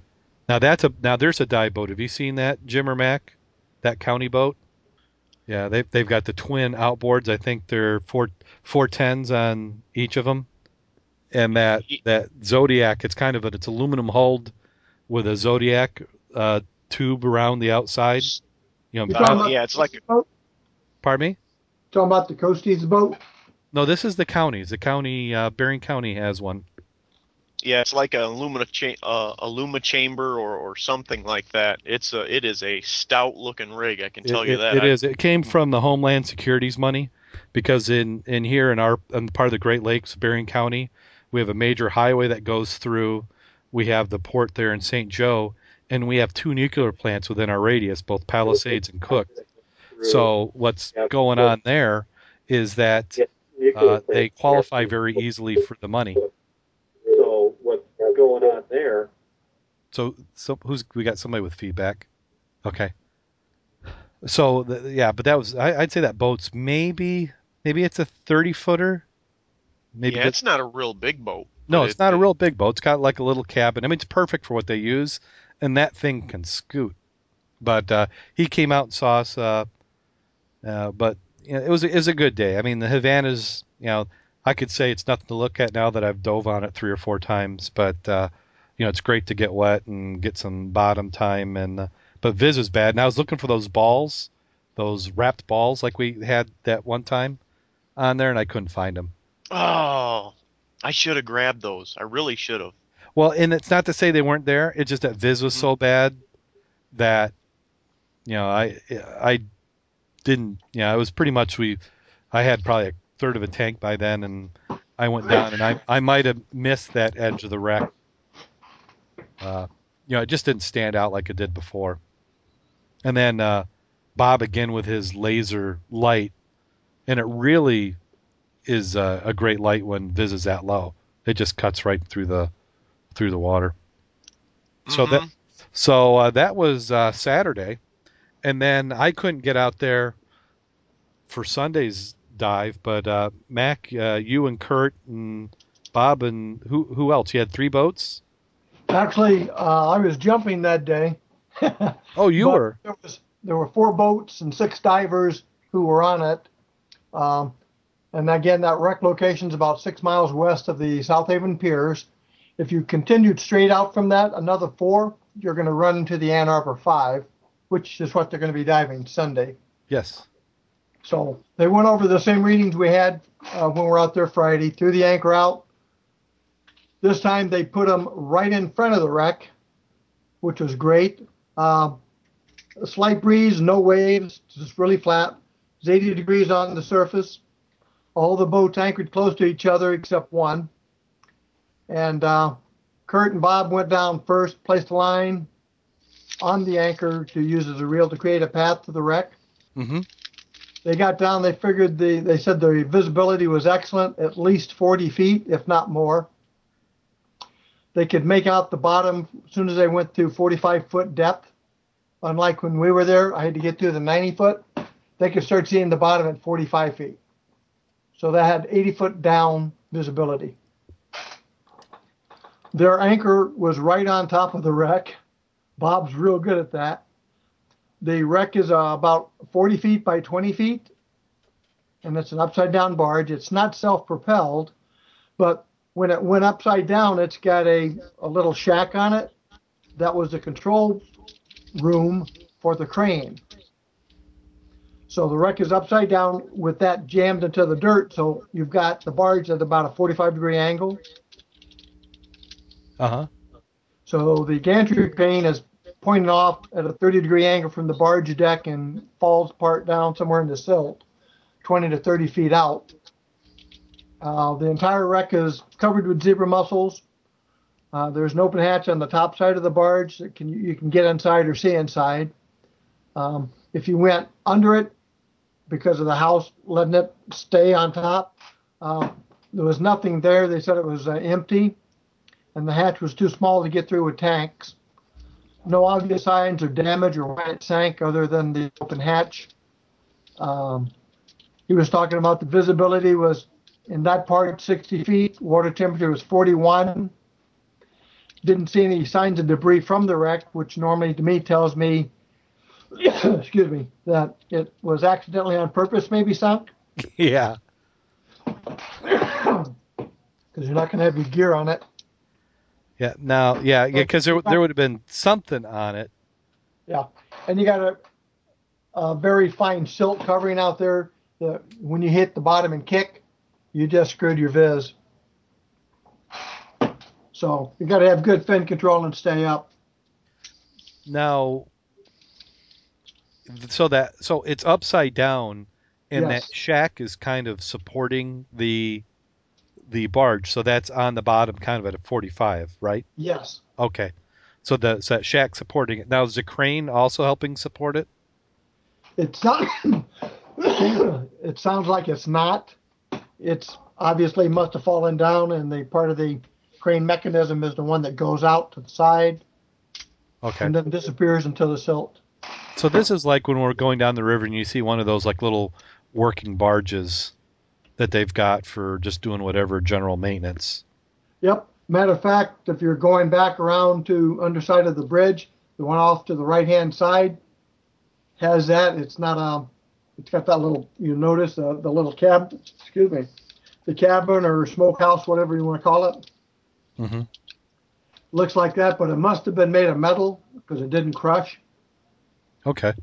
now that's a now there's a dive boat. Have you seen that, Jim or Mac? That county boat? Yeah, they've they've got the twin outboards. I think they're four four tens on each of them, and that that Zodiac. It's kind of a it's aluminum hulled with a Zodiac uh, tube around the outside. You know, uh, yeah, it's like. A boat? Pardon me. Talking about the Coasties boat. No, this is the counties. The county, uh, Berrien County has one. Yeah, it's like a alumina cha- uh, aluma chamber or, or something like that. It's a it is a stout looking rig. I can tell it, you that. It I, is. It came from the Homeland Security's money because in in here in our in part of the Great Lakes, Berrien County, we have a major highway that goes through. We have the port there in St. Joe, and we have two nuclear plants within our radius, both Palisades and Cook. So what's going on there is that uh, they qualify very easily for the money So what's going on there. So, so who's we got somebody with feedback? Okay. So the, yeah, but that was I, would say that boat's maybe maybe it's a thirty footer. Maybe yeah, it's not a real big boat. No, it's it, not a real big boat. It's got like a little cabin. I mean, it's perfect for what they use, and that thing can scoot. But uh, he came out and saw us. Uh, uh, but you know, it was it was a good day. I mean, the Havana's you know I could say it's nothing to look at now that I've dove on it three or four times, but uh, you know it's great to get wet and get some bottom time. And uh, but Viz is bad. And I was looking for those balls, those wrapped balls like we had that one time on there, and I couldn't find them. Oh, I should have grabbed those. I really should have. Well, and it's not to say they weren't there. It's just that Viz was mm-hmm. so bad that you know I I didn't. You know, it was pretty much we. I had probably a third of a tank by then, and I went down, and I I might have missed that edge of the wreck. Uh, you know, it just didn't stand out like it did before. And then uh, Bob again with his laser light, and it really is a, a great light when Viz is that low. It just cuts right through the through the water. So mm-hmm. that so uh, that was uh, Saturday, and then I couldn't get out there for Sunday's dive. But uh, Mac, uh, you and Kurt and Bob and who who else? You had three boats. Actually, uh, I was jumping that day. oh, you were. There, was, there were four boats and six divers who were on it. Um, and again, that wreck location is about six miles west of the South Haven Piers. If you continued straight out from that, another four, you're going to run into the Ann Arbor Five, which is what they're going to be diving Sunday. Yes. So they went over the same readings we had uh, when we were out there Friday, threw the anchor out. This time they put them right in front of the wreck, which was great. Uh, a slight breeze, no waves, just really flat. It's 80 degrees on the surface. All the boats anchored close to each other except one. And uh, Kurt and Bob went down first, placed a line on the anchor to use as a reel to create a path to the wreck. Mm-hmm. They got down. They figured the. They said the visibility was excellent, at least 40 feet, if not more. They could make out the bottom as soon as they went to 45 foot depth. Unlike when we were there, I had to get to the 90 foot. They could start seeing the bottom at 45 feet. So they had 80 foot down visibility. Their anchor was right on top of the wreck. Bob's real good at that. The wreck is uh, about 40 feet by 20 feet, and it's an upside down barge. It's not self propelled, but when it went upside down, it's got a, a little shack on it. That was the control room for the crane. So the wreck is upside down with that jammed into the dirt. So you've got the barge at about a 45 degree angle. Uh huh. So the gantry crane is pointing off at a 30 degree angle from the barge deck and falls part down somewhere in the silt, 20 to 30 feet out. Uh, the entire wreck is covered with zebra mussels. Uh, there's an open hatch on the top side of the barge that can you can get inside or see inside. Um, if you went under it, because of the house letting it stay on top, uh, there was nothing there. They said it was uh, empty, and the hatch was too small to get through with tanks. No obvious signs of damage or why it sank, other than the open hatch. Um, he was talking about the visibility was in that part 60 feet. Water temperature was 41. Didn't see any signs of debris from the wreck, which normally to me tells me, excuse me, that it was accidentally on purpose, maybe sunk. Yeah. Because you're not going to have your gear on it. Yeah. Now, yeah, yeah, because there there would have been something on it. Yeah, and you got a, a very fine silt covering out there. That when you hit the bottom and kick, you just screwed your viz. So you got to have good fin control and stay up. Now, so that so it's upside down, and Yes. that shack is kind of supporting the the barge. So that's on the bottom, kind of at a forty-five, right? Yes. Okay. So the so that shack supporting it. Now is the crane also helping support it? It sounds. it sounds like it's not. It's obviously must have fallen down, and the part of the crane mechanism is the one that goes out to the side Okay. and then disappears into the silt. So this is like when we're going down the river and you see one of those like little working barges that they've got for just doing whatever general maintenance. Yep. Matter of fact, if you're going back around to underside of the bridge, the one off to the right hand side has that. It's not um, it's got that little. You notice uh, the little cab. Excuse me, the cabin or smokehouse, whatever you want to call it. Mm-hmm. Looks like that, but it must have been made of metal because it didn't crush. Okay.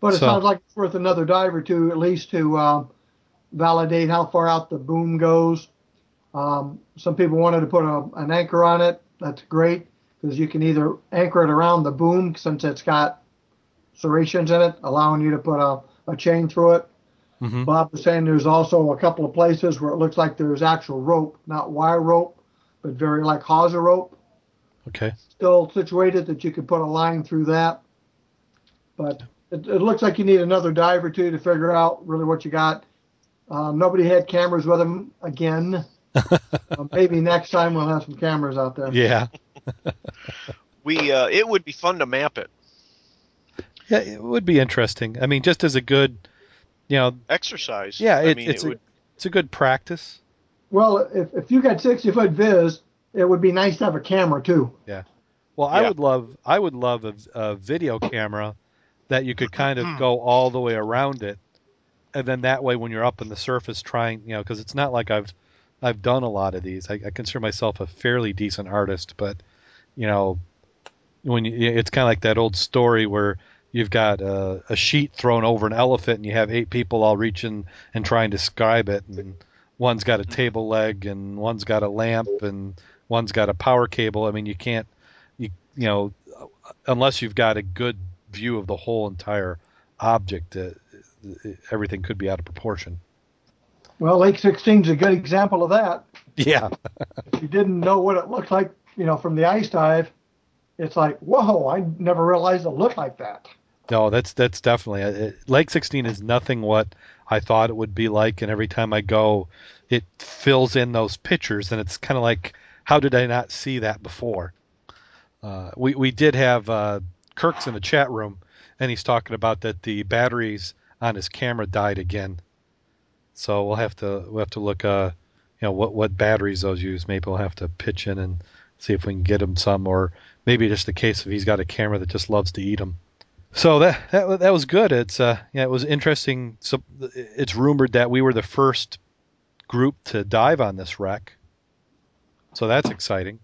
But it So- sounds like it's worth another dive or two at least to um, validate how far out the boom goes. Um, some people wanted to put a, an anchor on it. That's great because you can either anchor it around the boom since it's got serrations in it, allowing you to put a, a chain through it. Mm-hmm. Bob was saying there's also a couple of places where it looks like there's actual rope, not wire rope, but very like hawser rope Okay. still situated that you could put a line through that. But it, it looks like you need another dive or two to figure out really what you got. Uh, nobody had cameras with them again. uh, maybe next time we'll have some cameras out there. Yeah. We uh, it would be fun to map it. Yeah, it would be interesting. I mean, just as a good, you know, Exercise. yeah, I it, mean, it's it a would. it's a good practice. Well, if, if you got 60 foot viz, it would be nice to have a camera too. Yeah. Well, I Yeah. would love I would love a, a video camera that you could kind Hmm. of go all the way around it, and then that way when you're up on the surface trying, you know, because it's not like I've I've done a lot of these. I, I consider myself a fairly decent artist, but you know, when you, it's kind of like that old story where you've got a, a sheet thrown over an elephant and you have eight people all reaching and trying to describe it, and one's got a table leg and one's got a lamp and one's got a power cable. I mean, you can't you you know unless you've got a good view of the whole entire object, uh, everything could be out of proportion. Well, Lake 16 is a good example of that. Yeah. If you didn't know what it looked like you know, from the ice dive, it's like, whoa, I never realized it looked like that. No, that's that's definitely it, Lake 16 is nothing what I thought it would be like, and every time I go, it fills in those pictures, and it's kind of like, how did I not see that before? Uh, we we did have uh, Kirk's in the chat room, and he's talking about that the batteries on his camera died again. So we'll have to we'll have to look, uh, you know, what what batteries those use. Maybe we'll have to pitch in and see if we can get him some, or maybe just a case if he's got a camera that just loves to eat them. So that that that was good. It's uh yeah, it was interesting. So it's rumored that we were the first group to dive on this wreck. So that's exciting.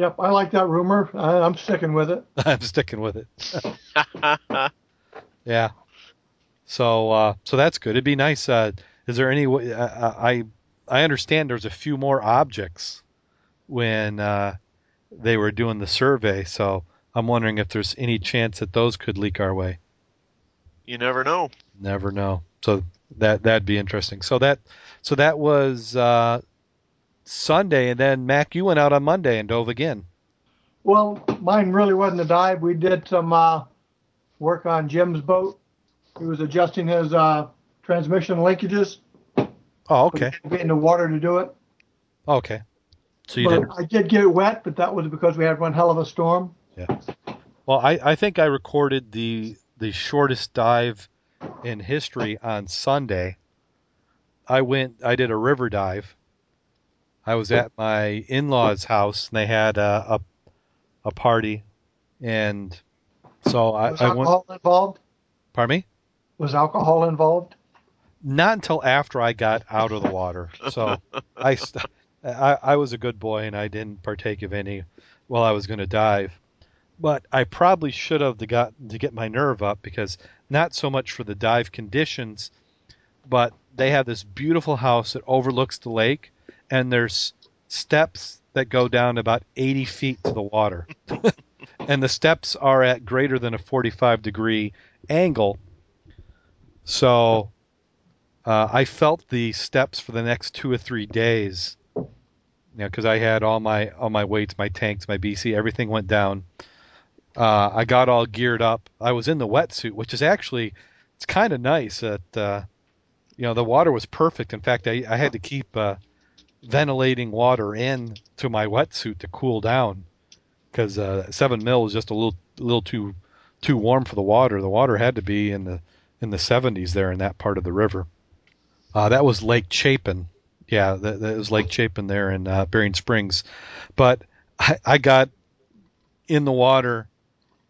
Yep, I like that rumor. I, I'm sticking with it. I'm sticking with it. Yeah. So uh, so that's good. It'd be nice. Uh, is there any way? Uh, I I understand there's a few more objects when uh, they were doing the survey. So I'm wondering if there's any chance that those could leak our way. you never know. Never know. So that that'd be interesting. So that so that was uh, Sunday, and then Mac, you went out on Monday and dove again. Well, mine really wasn't a dive. We did some uh, work on Jim's boat. He was adjusting his uh, transmission linkages. Oh, okay, Getting the water to do it. okay. So you but did. I did get it wet, but that was because we had one hell of a storm. Yeah. Well, I, I think I recorded the the shortest dive in history on Sunday. I went. I did a river dive. I was at my in-laws' house, and they had a a, a party, and so I, Was I went. alcohol involved? Pardon me. Was alcohol involved? Not until after I got out of the water. So I, st- I, I was a good boy and I didn't partake of any while I was going to dive. But I probably should have to got to get my nerve up because not so much for the dive conditions, but they have this beautiful house that overlooks the lake, and there's steps that go down about 80 feet to the water, and the steps are at greater than a 45 degree angle. So uh, I felt the steps for the next two or three days. You know, because I had all my all my weights, my tanks, my BC, everything went down. Uh, I got all geared up. I was in the wetsuit, which is actually it's kind of nice. That uh, you know the water was perfect. In fact, I, I had to keep uh, ventilating water in to my wetsuit to cool down because uh, seven mil is just a little little too too warm for the water. The water had to be in the in the 70s there in that part of the river. Uh, that was Lake Chapin. Yeah, that, that was Lake Chapin there in uh, Berrien Springs. But I, I got in the water,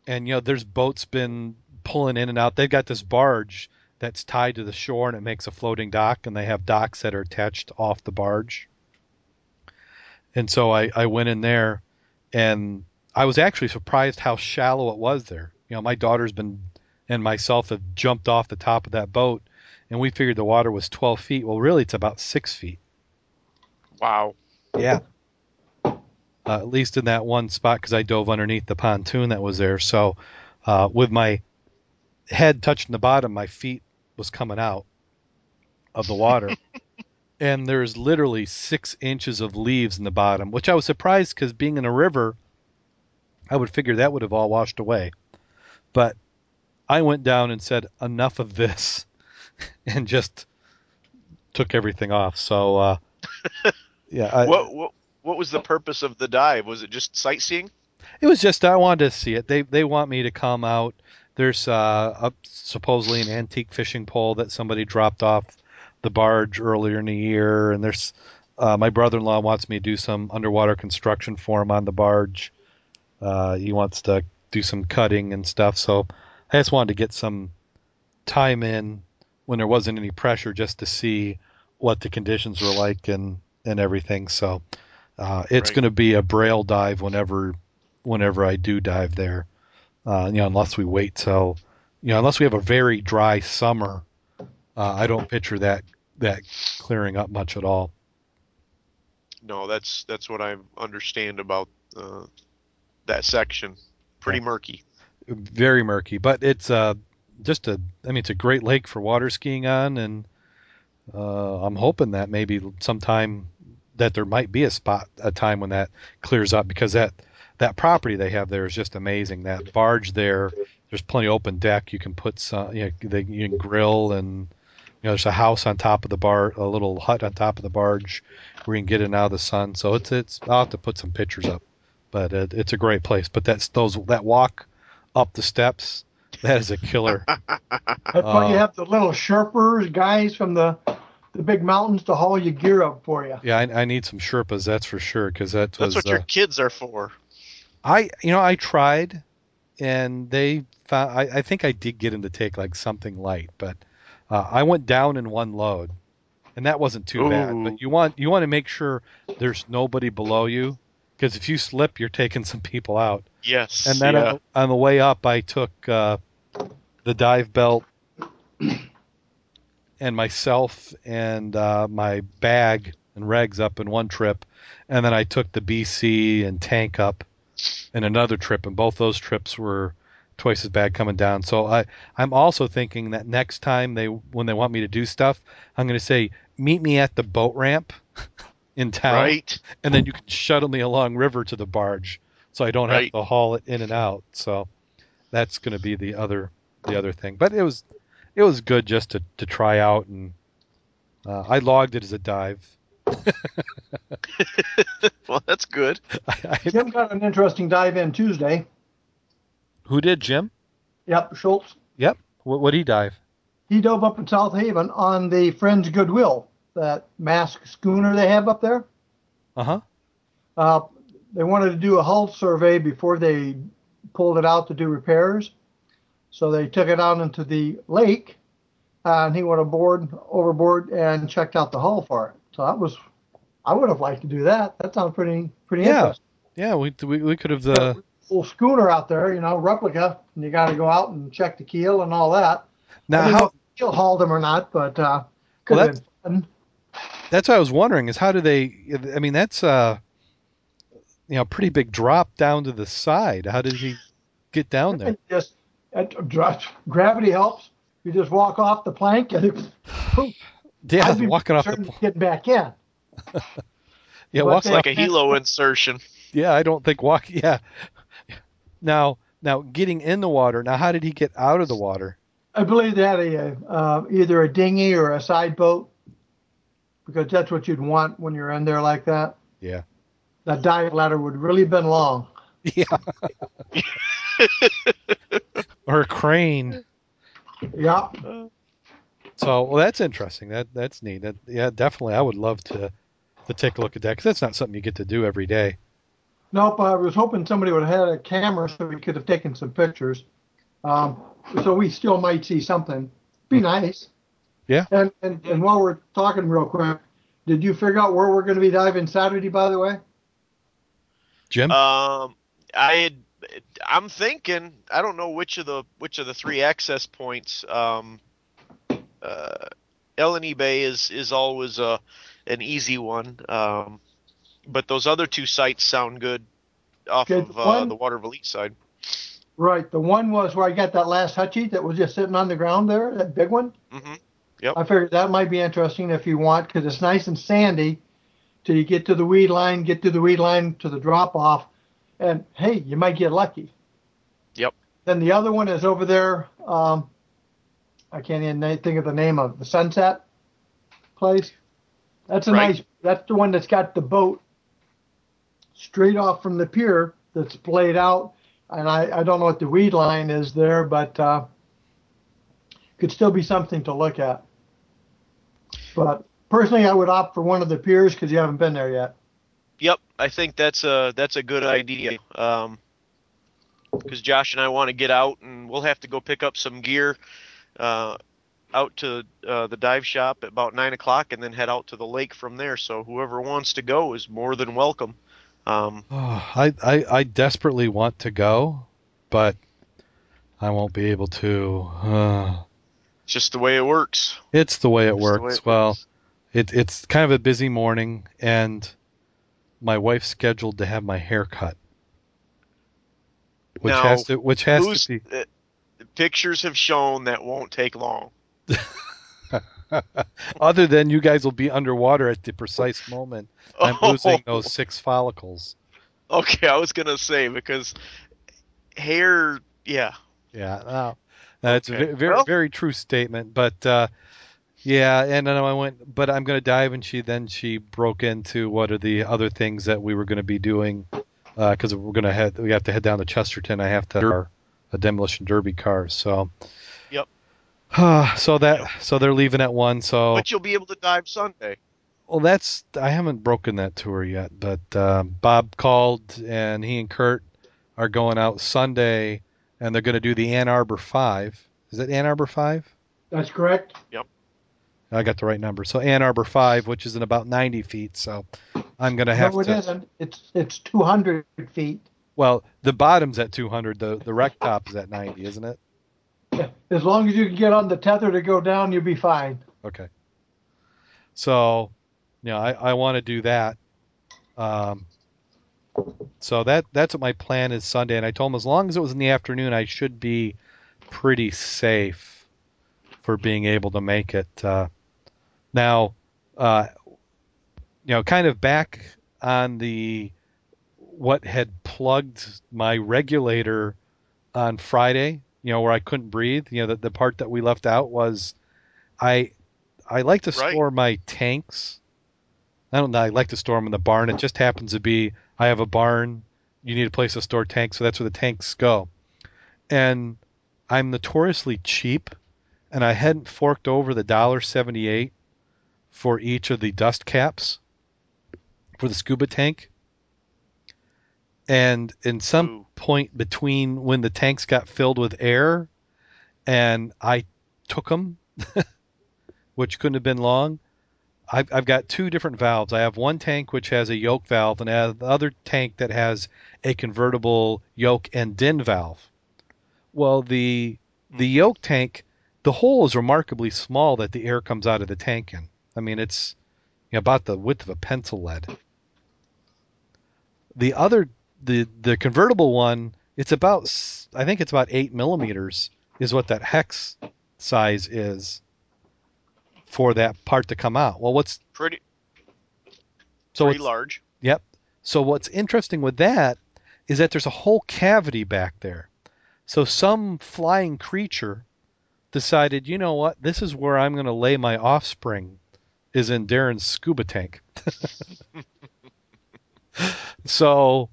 and you know, there's boats been pulling in and out. They've got this barge that's tied to the shore, and it makes a floating dock, and they have docks that are attached off the barge. And so I, I went in there, and I was actually surprised how shallow it was there. You know, my daughter's been and myself have jumped off the top of that boat, and we figured the water was 12 feet. Well, really, it's about six feet. Wow. Yeah. Uh, at least in that one spot, because I dove underneath the pontoon that was there. So, uh, with my head touching the bottom, my feet was coming out of the water. and there's literally six inches of leaves in the bottom, which I was surprised because being in a river, I would figure that would have all washed away. But I went down and said, enough of this, and just took everything off. So, uh, yeah. I, what what what was the purpose of the dive? Was it just sightseeing? It was just I wanted to see it. They they want me to come out. There's uh, a, supposedly an antique fishing pole that somebody dropped off the barge earlier in the year, and there's uh, my brother-in-law wants me to do some underwater construction for him on the barge. Uh, he wants to do some cutting and stuff, so I just wanted to get some time in when there wasn't any pressure, just to see what the conditions were like and and everything. So uh, it's Right. going to be a braille dive whenever whenever I do dive there. Uh, you know, unless we wait till you know, unless we have a very dry summer, uh, I don't picture that that clearing up much at all. No, that's that's what I understand about uh, that section. Pretty Yeah. murky. Very murky, but it's uh, just a. I mean, it's a great lake for water skiing on, and uh, I'm hoping that maybe sometime that there might be a spot a time when that clears up because that that property they have there is just amazing. That barge there, there's plenty of open deck. You can put some, you know, they, you can grill and know, there's a house on top of the bar, a little hut on top of the barge where you can get in and out of the sun. So it's it's. I'll have to put some pictures up, but it, it's a great place. But that's those that walk up the steps. That is a killer. That's why you Uh, have the little Sherpers guys from the the big mountains to haul your gear up for you. yeah, I, I need some Sherpas, that's for sure, because that That's was. what your uh, kids are for. I you know I tried, and they found. I, I think I did get him to take like something light, but uh, I went down in one load, and that wasn't too bad. But you want you want to make sure there's nobody below you, because if you slip, you're taking some people out. Yes. And then yeah. on, on the way up, I took uh, the dive belt and myself and uh, my bag and regs up in one trip, and then I took the BC and tank up in another trip, and both those trips were twice as bad coming down. So I I'm also thinking that next time they when they want me to do stuff, I'm going to say meet me at the boat ramp in town right. and then you can shuttle me along river to the barge, so I don't Right. have to haul it in and out. So that's going to be the other the other thing. But it was it was good just to to try out, and uh, I logged it as a dive. Well, that's good. I, I, Jim got an interesting dive in Tuesday. Who did Jim? Yep, Schultz. Yep. What would he dive? He dove up in South Haven on the Friends Goodwill, that mask schooner they have up there. Uh huh. Uh, they wanted to do a hull survey before they pulled it out to do repairs. So they took it out into the lake, uh, and he went aboard, overboard, and checked out the hull for it. So that was, I would have liked to do that. That sounds pretty, pretty Yeah. interesting. Yeah, we we, we could have uh, Little schooner out there, you know, replica, and you got to go out and check the keel and all that. Now don't know how if the keel hauled them or not, but uh, could Well, have been fun. that's what I was wondering is how do they? I mean, that's uh, you know, pretty big drop down to the side. How did he get down there? Just dr- gravity helps. You just walk off the plank and it, Yeah, I'd be walking off the concerned pl- getting back in. yeah, but walking Like a helo insertion. Yeah, I don't think walk. Yeah. Now, now getting in the water. Now, how did he get out of the water? I believe they had a uh, either a dinghy or a side boat because that's what you'd want when you're in there like that. Yeah. That dive ladder would really been long. Yeah. or a crane. Yeah, So, well, that's interesting. That that's neat. That yeah, definitely. I would love to to take a look at that because that's not something you get to do every day. Nope. I was hoping somebody would have had a camera so we could have taken some pictures. Um, so we still might see something. Be nice. Yeah. And, and and while we're talking real quick, did you figure out where we're going to be diving Saturday? By the way. Jim. Um, I had, I'm thinking I don't know which of the which of the three access points. Um, uh, Eleni Bay is is always a an easy one. Um, but those other two sites sound good off Okay, of uh, one- the Water Elite side. Right. The one was where I got that last hutchie that was just sitting on the ground there, that big one. hmm I figured that might be interesting if you want, because it's nice and sandy till you get to the weed line, get to the weed line to the drop off, and hey, you might get lucky. Yep. Then the other one is over there. Um, I can't even think of the name of the Sunset place. That's a Right. nice. That's the one that's got the boat straight off from the pier that's played out. And I, I don't know what the weed line is there, but uh, could still be something to look at. But personally, I would opt for one of the piers because you haven't been there yet. Yep, I think that's a that's a good idea. Um, because Josh and I want to get out, and we'll have to go pick up some gear, uh, out to uh, the dive shop at about nine o'clock, and then head out to the lake from there. So whoever wants to go is more than welcome. Um, Oh, I, I I desperately want to go, but I won't be able to. Uh, it's just the way it works. it's the way it Just works. way it well, works. it it's kind of a busy morning, and my wife's scheduled to have my hair cut, which Now, has to which has to be. uh, the pictures have shown that won't take long. Other than you guys will be underwater at the precise moment I'm losing Oh, those six follicles. Okay, I was gonna say because hair, yeah. Yeah, no, that's Okay. a very Well- very true statement. But uh, yeah, and then I went, but I'm going to dive, and she then she broke into what are the other things that we were going to be doing because we're going to head we have to head down to Chesterton. I have to our a demolition derby car, so. Yep. so that so they're leaving at one. So But you'll be able to dive Sunday. well, that's I haven't broken that tour yet, but um, Bob called and he and Kurt are going out Sunday, and they're going to do the Ann Arbor Five. Is that Ann Arbor Five? That's correct. Yep. I got the right number. So Ann Arbor Five, which is in about 90 feet. So I'm going to have no, it to. isn't. It's it's 200 feet. Well, the bottom's at 200. The the wreck top is at 90, isn't it? As long as you can get on the tether to go down, you'll be fine. Okay. So, yeah, I, I want to do that. Um, so that that's what my plan is Sunday, and I told him as long as it was in the afternoon, I should be pretty safe for being able to make it. Uh, now, uh, you know, kind of back on the what had plugged my regulator on Friday, you know, where I couldn't breathe. You know, the, the part that we left out was I I like to Right. store my tanks. I don't know. I like to store them in the barn. It just happens to be I have a barn. You need a place to store tanks, so that's where the tanks go. And I'm notoriously cheap, and I hadn't forked over the dollar seventy eight for each of the dust caps for the scuba tank. And in some Ooh. point between when the tanks got filled with air and I took them, which couldn't have been long. I've, I've got two different valves. I have one tank which has a yoke valve, and I have the other tank that has a convertible yoke and DIN valve. Well, the the hmm. yoke tank, the hole is remarkably small that the air comes out of the tank in. I mean, it's you know, about the width of a pencil lead. The other, the the convertible one, it's about I think it's about eight millimeters is what that hex size is for that part to come out. Well, what's Pretty so pretty large. Yep. So what's interesting with that is that there's a whole cavity back there. So some flying creature decided, you know what, this is where I'm going to lay my offspring, is in Darren's scuba tank. so,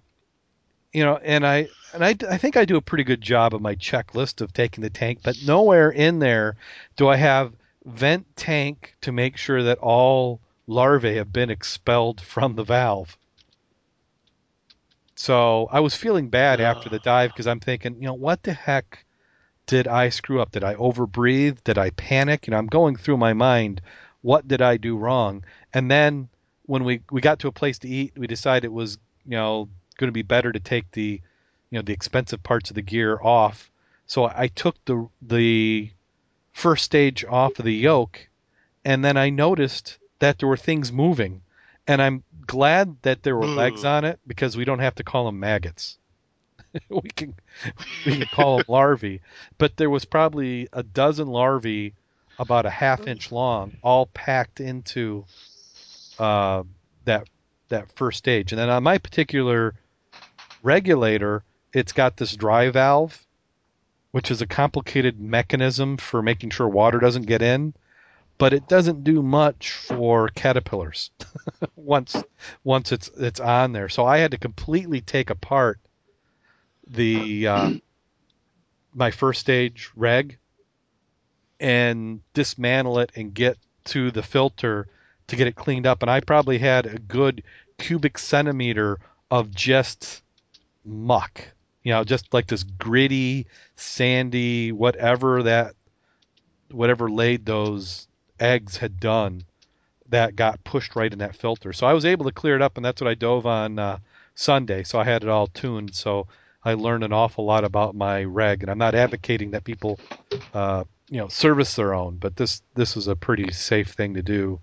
you know, and I and I, I think I do a pretty good job of my checklist of taking the tank, but nowhere in there do I have vent tank to make sure that all larvae have been expelled from the valve. So I was feeling bad after the dive because I'm thinking, you know, what the heck did I screw up? Did I overbreathe? Did I panic? You know, I'm going through my mind, what did I do wrong? And then when we we got to a place to eat, we decided it was, you know, going to be better to take the, you know, the expensive parts of the gear off. So I took the the first stage off of the yoke, and then I noticed that there were things moving, and I'm glad that there were legs on it because we don't have to call them maggots. we can we can call them larvae, but there was probably a dozen larvae about a half inch long, all packed into uh, that that first stage. And then on my particular regulator, it's got this dry valve, which is a complicated mechanism for making sure water doesn't get in, but it doesn't do much for caterpillars once once it's it's on there. So I had to completely take apart the uh, my first stage reg and dismantle it and get to the filter to get it cleaned up and I probably had a good cubic centimeter of just muck you know just like this gritty sandy whatever that whatever laid those eggs had done that got pushed right in that filter. So I was able to clear it up and that's what I dove on uh, Sunday. So I had it all tuned. So I learned an awful lot about my reg and I'm not advocating that people uh, you know service their own but this this is a pretty safe thing to do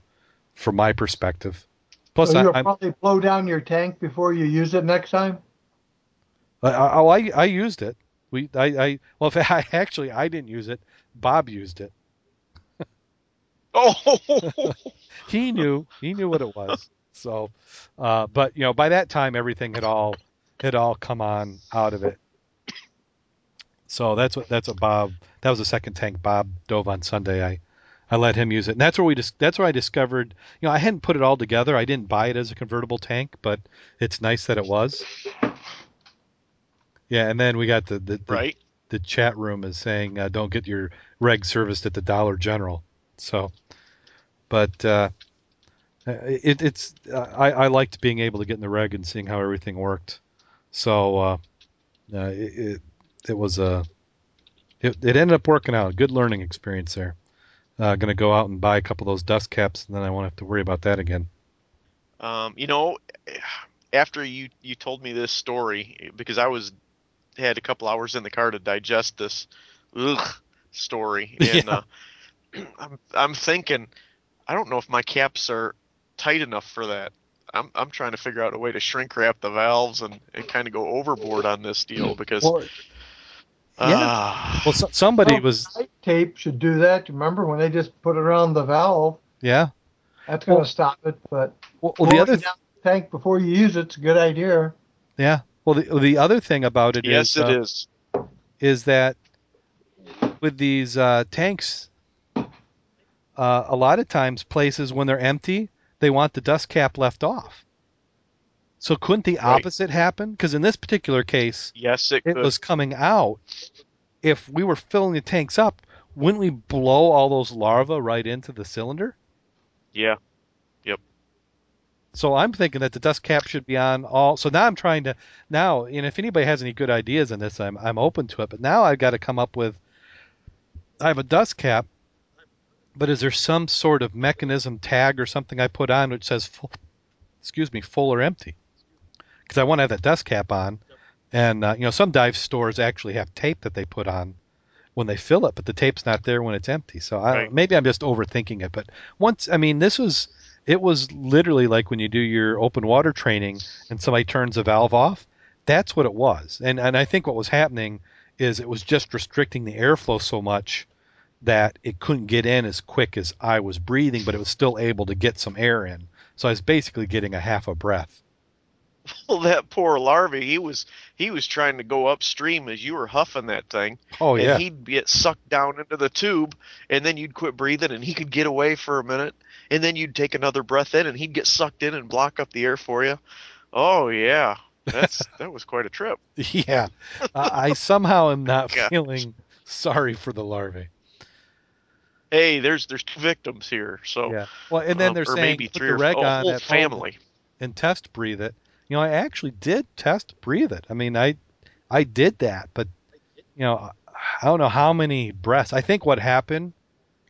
from my perspective. Plus so you'll I'm, probably blow down your tank before you use it next time. I, I, oh, I I used it. We I, I well, if I actually I didn't use it. Bob used it. Oh, he knew he knew what it was. So, uh, but you know, by that time, everything had all had all come on out of it. So that's what that's what Bob. That was the second tank Bob dove on Sunday. I I let him use it, and that's where we just that's where I discovered. You know, I hadn't put it all together. I didn't buy it as a convertible tank, but it's nice that it was. Yeah, and then we got the the, the, right. the chat room is saying uh, don't get your reg serviced at the Dollar General. So, but uh, it, it's uh, I, I liked being able to get in the reg and seeing how everything worked. So uh, uh, it, it it was a it, it ended up working out. A good learning experience there. Uh, going to go out and buy a couple of those dust caps, and then I won't have to worry about that again. Um, you know, after you you told me this story, because I was had a couple hours in the car to digest this ugh, story, and Yeah. uh, I'm I'm thinking, I don't know if my caps are tight enough for that. I'm I'm trying to figure out a way to shrink wrap the valves and, and kind of go overboard on this deal because Well, ah, well, so, somebody Well, was tape should do that. Remember when they just put it around the valve? yeah. That's going to Well- stop it. But Well, well the other closing down tank before you use it's a good idea. yeah. Well, the the other thing about it is yes, it uh, is. is that with these uh, tanks, uh, a lot of times places when they're empty, they want the dust cap left off. So couldn't the Right. opposite happen? Because in this particular case, Yes, it, it was coming out. If we were filling the tanks up, wouldn't we blow all those larvae right into the cylinder? Yeah. So I'm thinking that the dust cap should be on all. So now I'm trying to now, and if anybody has any good ideas on this, I'm I'm open to it. But now I've got to come up with. I have a dust cap, but is there some sort of mechanism tag or something I put on which says full, excuse me, full or empty? Because I want to have that dust cap on, and uh, you know some dive stores actually have tape that they put on when they fill it, but the tape's not there when it's empty. So I, Right. maybe I'm just overthinking it. But once, I mean, this was it was literally like when you do your open water training and somebody turns a valve off. That's what it was. And and I think what was happening is it was just restricting the airflow so much that it couldn't get in as quick as I was breathing, but it was still able to get some air in. So I was basically getting a half a breath. Well, that poor larvae, he was he was trying to go upstream as you were huffing that thing, Oh and yeah. he'd get sucked down into the tube, and then you'd quit breathing, and he could get away for a minute, and then you'd take another breath in, and he'd get sucked in and block up the air for you. Oh yeah, that's that was quite a trip. yeah. I I somehow am not Gosh. feeling sorry for the larvae. Hey, there's there's two victims here, so Yeah. Well, and then um, they're saying maybe put three the or on whole family. and test breathe it. You know, I actually did test breathe it. I mean, I I did that, but you know, I don't know how many breaths. I think what happened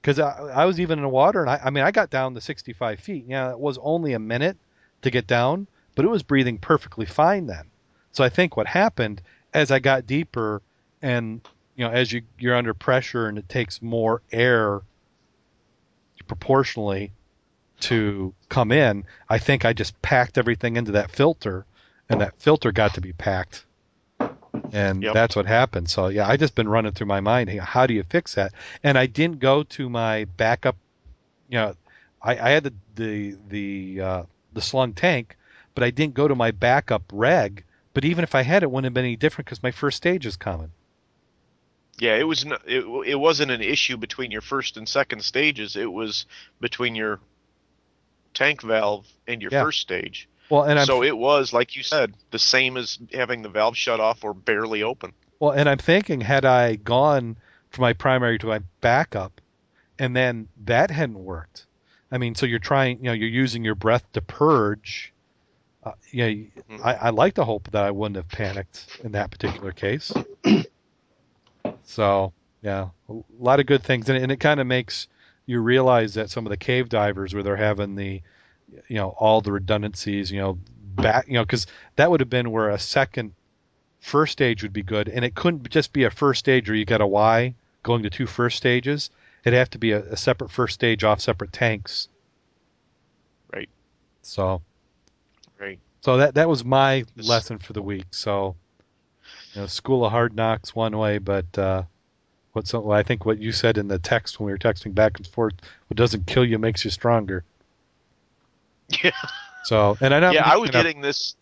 because I, I was even in the water, and I, I mean, I got down to 65 feet. Yeah, it was only a minute to get down, but it was breathing perfectly fine then. So I think what happened as I got deeper, and you know, as you you're under pressure and it takes more air proportionally to come in, I think I just packed everything into that filter, and that filter got to be packed, and Yep. that's what happened. So yeah, I just been running through my mind, how do you fix that? And I didn't go to my backup. You know, I, I had the the the uh, the slung tank, but I didn't go to my backup reg. But even if I had it, wouldn't have been any different because my first stage is coming. Yeah, it was n- it, it wasn't an issue between your first and second stages. It was between your tank valve and your Yeah. first stage. Well, and I'm so it was like you said, the same as having the valve shut off or barely open. Well, and I'm thinking, had I gone from my primary to my backup, and then that hadn't worked. I mean, so you're trying, you know, you're using your breath to purge. Uh, yeah, Mhm. I, I like to hope that I wouldn't have panicked in that particular case. so, yeah, a lot of good things, and, and it kind of makes you realize that some of the cave divers where they're having the, you know, all the redundancies, you know, back, you know, because that would have been where a second first stage would be good, and it couldn't just be a first stage where you got a Y going to two first stages. It'd have to be a, a separate first stage off separate tanks. Right. So, Right. so that that was my lesson for the week. So, you know, school of hard knocks one way, but uh, what so I think what you said in the text when we were texting back and forth. What doesn't kill you makes you stronger. Yeah. So, and I know yeah, I was getting this.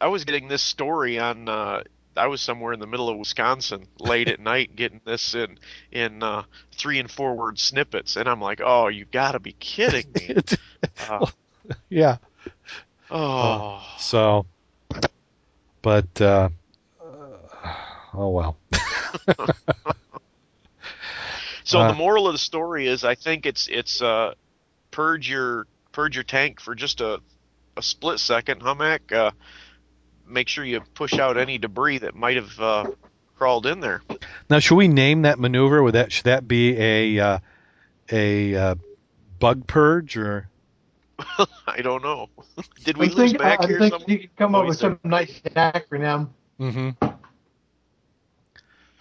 I was getting this story on. Uh, I was somewhere in the middle of Wisconsin late at night getting this in in uh, three and four word snippets, and I'm like, oh, you got to be kidding me. Uh, yeah. oh, So, but uh, oh well. so uh, the moral of the story is, I think it's it's uh, purge your purge your tank for just a a split second, Humac. Uh, make sure you push out any debris that might have uh, crawled in there. Now, should we name that maneuver? Would that should that be a uh, a uh, bug purge or? I don't know. Did we I lose think, back I here? think some- you could come Oh, up with said- some nice acronym. Mm-hmm.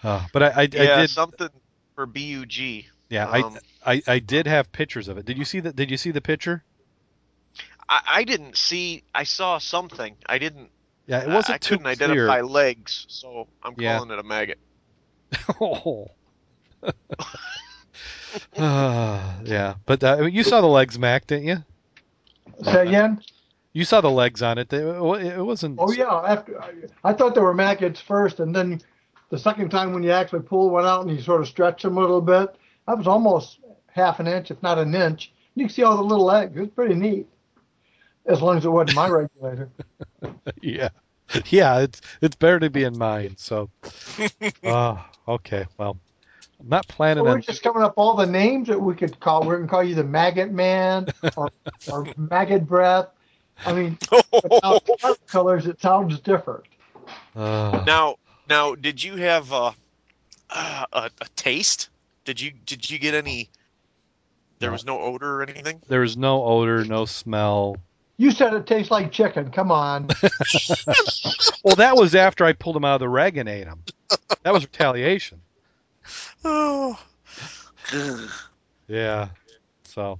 Uh, but I, I, I yeah, did. something for BUG. Yeah, Um, I, I I did have pictures of it. Did you see that? Did you see the picture? I, I didn't see. I saw something. I didn't. Yeah, it wasn't I too couldn't clear. identify legs, so I'm Yeah. calling it a maggot. oh. Ah, yeah, but uh, you saw the legs, Mac, didn't you? Say again? You saw the legs on it. It, it wasn't. Oh yeah. After I, I thought they were maggots first, and then the second time when you actually pull one out and you sort of stretch them a little bit, that was almost half an inch, if not an inch. You can see all the little eggs. It's pretty neat, as long as it wasn't my regulator. Yeah, yeah. It's it's better to be in mine. So, uh, okay. Well, I'm not planning So we're on. just coming up all the names that we could call. We're gonna call you the Maggot Man or, or Maggot Breath. I mean, without colors, it sounds different. Uh, now, now, did you have uh, uh, a, a taste? Did you did you get any? There was no odor or anything. there was no odor, no smell. You said it tastes like chicken. Come on. Well, that was after I pulled him out of the reg and ate him. That was retaliation. Oh. Yeah. So,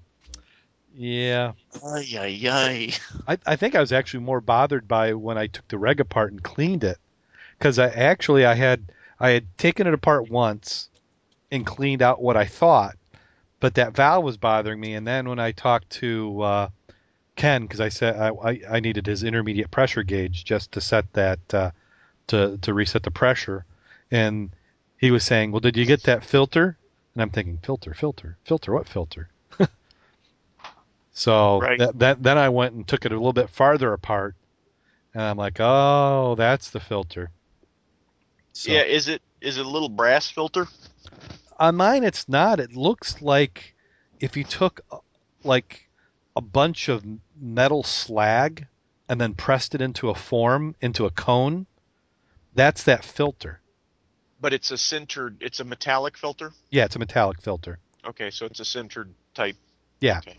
yeah. Ay, ay, ay. I, I think I was actually more bothered by when I took the reg apart and cleaned it, because I actually I had I had taken it apart once and cleaned out what I thought, but that valve was bothering me. And then when I talked to uh, Ken, because I said I, I I needed his intermediate pressure gauge just to set that uh, to to reset the pressure, and he was saying, "Well, did you get that filter?" And I'm thinking, "Filter, filter, filter, what filter?" so Right. that, that then I went and took it a little bit farther apart, and I'm like, "Oh, that's the filter." So, Yeah, is it is it a little brass filter? on mine, it's not. It looks like if you took uh, like a bunch of metal slag and then pressed it into a form, into a cone. That's that filter. But it's a sintered. It's a metallic filter. Yeah, it's a metallic filter. Okay, so it's a sintered type. Yeah. Okay.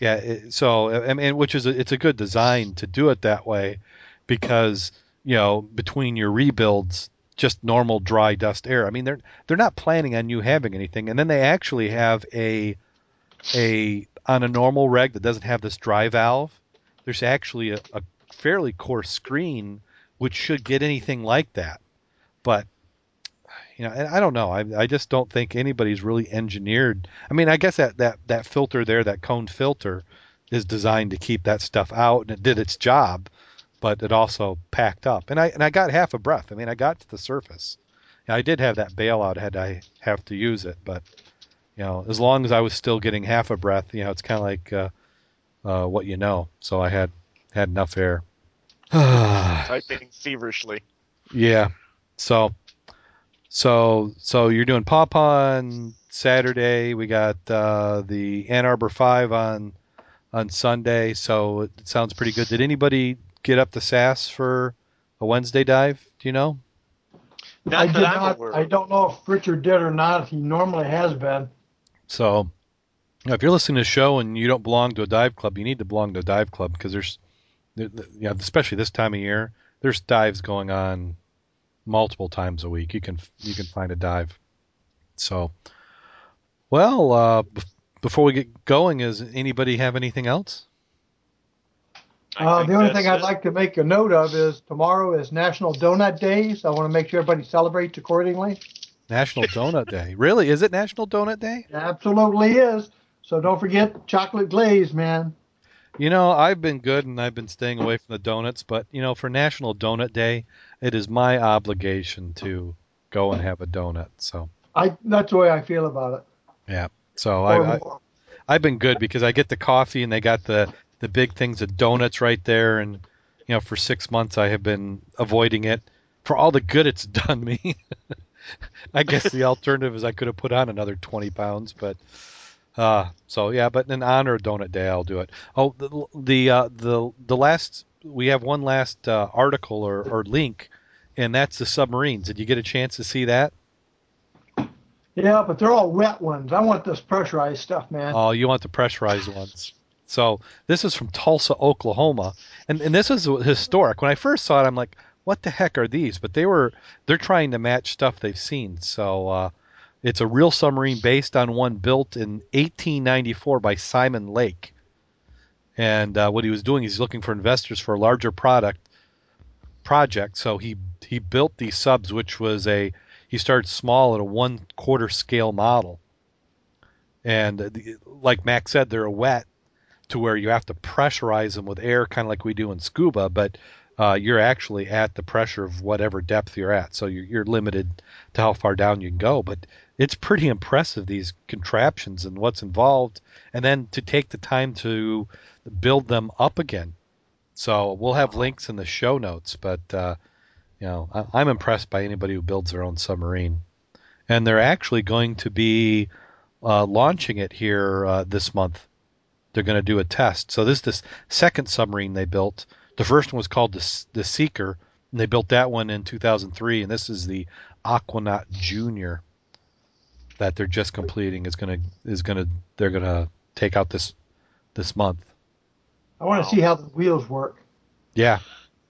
Yeah. It, so I mean, which is a, it's a good design to do it that way, because you know between your rebuilds, just normal dry dust air. I mean, they're they're not planning on you having anything, and then they actually have a a on a normal reg that doesn't have this dry valve. There's actually a, a fairly coarse screen which should get anything like that, but you know, I don't know. I, I just don't think anybody's really engineered. I mean, I guess that, that, that filter there, that cone filter, is designed to keep that stuff out, and it did its job, but it also packed up. And I and I got half a breath. I mean, I got to the surface. I did have that bailout had I have to use it, but you know, as long as I was still getting half a breath, you know, it's kind of like uh, uh, what you know. So I had had enough air. Typing feverishly. Yeah. So, so, so you're doing Pawpaw on Saturday. We got uh, the Ann Arbor Five on on Sunday. So it sounds pretty good. Did anybody get up the SAS for a Wednesday dive? Do you know? Not I did not. I don't know if Richard did or not. He normally has been. So, you know, if you're listening to the show and you don't belong to a dive club, you need to belong to a dive club because there's, there- there- you know, especially this time of year, there's dives going on multiple times a week. You can you can find a dive. So, well, uh, before we get going, is anybody have anything else? Uh, the only that's thing I'd it. like to make a note of is tomorrow is National Donut Day, so I want to make sure everybody celebrates accordingly. National Donut Day. Really? Is it National Donut Day? It absolutely is. So don't forget chocolate glaze, man. You know, I've been good and I've been staying away from the donuts, but you know, for National Donut Day, it is my obligation to go and have a donut. So, I that's the way I feel about it. yeah. So I, I. I've been good because I get the coffee and they got the the big things of donuts right there, and you know, for six months I have been avoiding it for all the good it's done me. I guess the alternative is I could have put on another twenty pounds, but uh, so yeah. But in honor of Donut Day, I'll do it. Oh, the the uh, the the last we have one last uh, article or, or link, and that's the submarines. Did you get a chance to see that? yeah, but they're all wet ones. I want this pressurized stuff, man. Oh, you want the pressurized ones. So this is from Tulsa, Oklahoma, and and this is historic. When I first saw it, I'm like, what the heck are these? But they were they're trying to match stuff they've seen. So uh, it's a real submarine based on one built in 1894 by Simon Lake. And uh, what he was doing, he's looking for investors for a larger product project. So he he built these subs, which was a he started small at a one quarter scale model. And uh, the- like Max said, they're wet to where you have to pressurize them with air, kind of like we do in scuba, but uh, you're actually at the pressure of whatever depth you're at. So you're, you're limited to how far down you can go. But it's pretty impressive, these contraptions and what's involved. And then to take the time to build them up again. So we'll have links in the show notes, but uh, you know I, I'm impressed by anybody who builds their own submarine. And they're actually going to be uh, launching it here uh, this month. They're going to do a test. So this is the second submarine they built. The first one was called the, the Seeker, and they built that one in 2003. And this is the Aquanaut Junior that they're just completing. Is going to is going to they're going to take out this this month. I want Wow. to see how the wheels work. Yeah,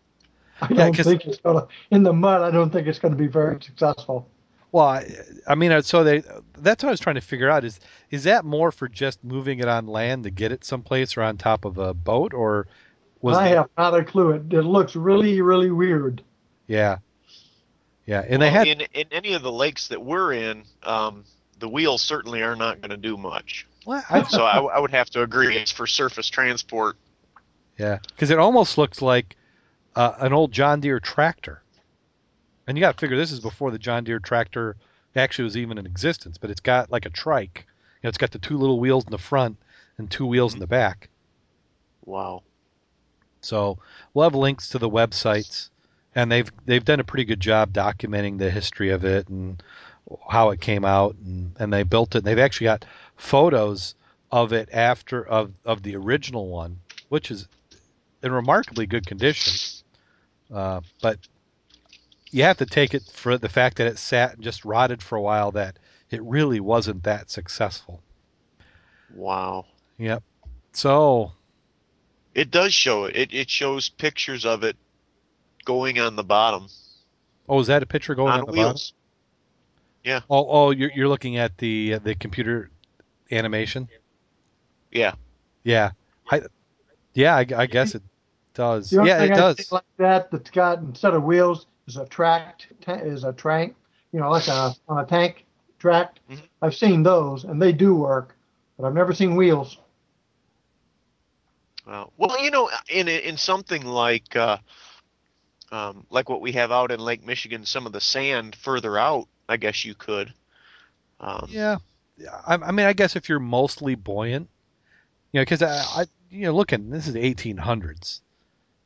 I Yeah, don't 'cause- think it's gonna in the mud. I don't think it's going to be very successful. Well, I, I mean, uh, so they that's what I was trying to figure out is is that more for just moving it on land to get it someplace or on top of a boat or was I have not a clue. It, it looks really, really weird. yeah yeah and they Well, had in in any of the lakes that we're in, um, the wheels certainly are not going to do much. well, I, So I, I would have to agree. It's for surface transport. yeah because it almost looks like uh, an old John Deere tractor, and you got to figure this is before the John Deere tractor actually was even in existence, but it's got like a trike. You know, it's got the two little wheels in the front and two wheels in the back. Wow. So we'll have links to the websites, and they've they've done a pretty good job documenting the history of it and how it came out, and, and they built it. They've actually got photos of it after of of the original one, which is in remarkably good condition. Uh, but you have to take it for the fact that it sat and just rotted for a while. That it really wasn't that successful. Wow. Yep. So It does show it. It, it shows pictures of it going on the bottom oh, is that a picture going on, on the bottom? wheels. Oh, oh, you're you're looking at the uh, the computer animation. Yeah. Yeah, I, yeah, I, I guess it does. Yeah, it I does. like that that's got instead of wheels is a tracked is a trank. You know, like a on a tank tracked. Mhm. I've seen those and they do work, but I've never seen wheels. Wow. Well, you know, in in something like uh, um, like what we have out in Lake Michigan, some of the sand further out, I guess you could. Um, Yeah, I, I mean, I guess if you're mostly buoyant, you know, because I, I, you know, looking, this is the 1800s.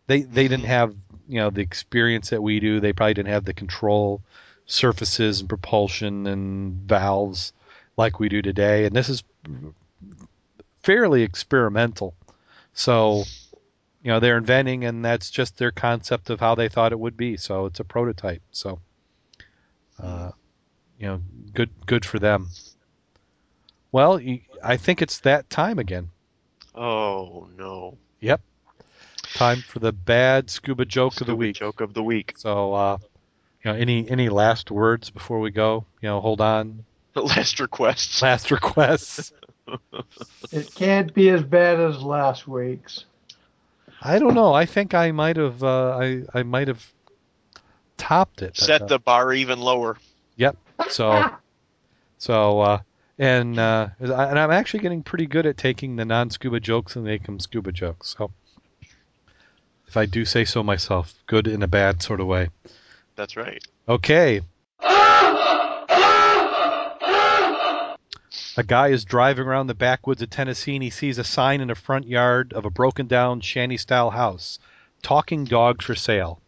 They they didn't Mhm. have you know the experience that we do. They probably didn't have the control surfaces and propulsion and valves like we do today. And this is fairly experimental. So, you know, they're inventing, and that's just their concept of how they thought it would be. So it's a prototype. So, uh, you know, good good for them. Well, I think it's that time again. Oh no. Yep. Time for the bad scuba joke of the week. Joke of the week. So, uh, you know, any any last words before we go? You know, hold on. Last requests. Last requests. It can't be as bad as last week's. I don't know. I think I might have. Uh, I I might have topped it. Set Uh, the bar even lower. Yep. So, so, uh, and uh, and I'm actually getting pretty good at taking the non-scuba jokes and make them scuba jokes. So, if I do say so myself, good in a bad sort of way. That's right. Okay. A guy is driving around the backwoods of Tennessee and he sees a sign in the front yard of a broken down shanty style house talking dogs for sale.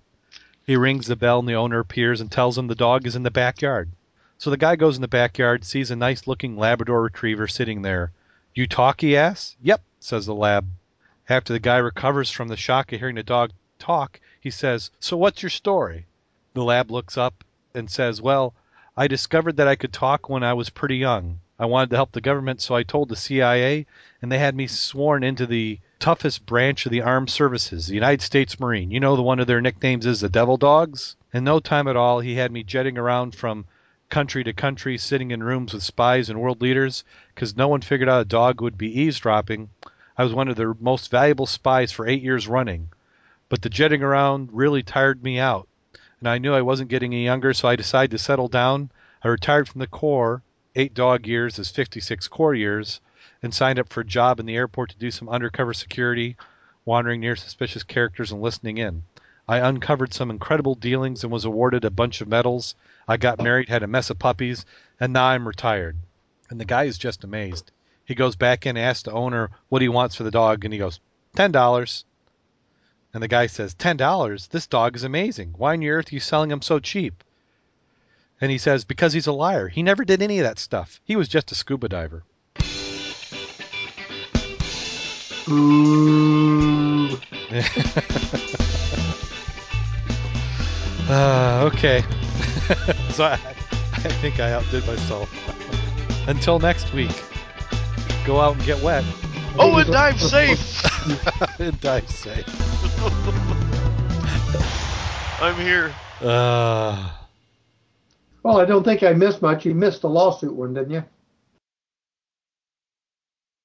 He rings the bell and the owner appears and tells him the dog is in the backyard. So the guy goes in the backyard, sees a nice looking Labrador retriever sitting there. You talk, he asks. Yep, says the lab. After the guy recovers from the shock of hearing the dog talk, he says, So what's your story? The lab looks up and says, Well, I discovered that I could talk when I was pretty young. I wanted to help the government, so I told the CIA, and they had me sworn into the toughest branch of the armed services, the United States Marine. You know, the one of their nicknames is the Devil Dogs? In no time at all, he had me jetting around from country to country, sitting in rooms with spies and world leaders, because no one figured out a dog would be eavesdropping. I was one of their most valuable spies for eight years running. But the jetting around really tired me out, and I knew I wasn't getting any younger, so I decided to settle down. I retired from the Corps eight dog years is 56 core years, and signed up for a job in the airport to do some undercover security, wandering near suspicious characters and listening in. I uncovered some incredible dealings and was awarded a bunch of medals. I got married, had a mess of puppies, and now I'm retired. And the guy is just amazed. He goes back in, asks the owner what he wants for the dog, and he goes, ten dollars. And the guy says, ten dollars? This dog is amazing. Why on earth are you selling him so cheap? And he says, because he's a liar. He never did any of that stuff. He was just a scuba diver. Ooh. uh, okay. so I, I think I outdid myself. Until next week, go out and get wet Oh, and dive safe. and dive safe. I'm here. Uh, Well, I don't think I missed much. You missed the lawsuit one, didn't you?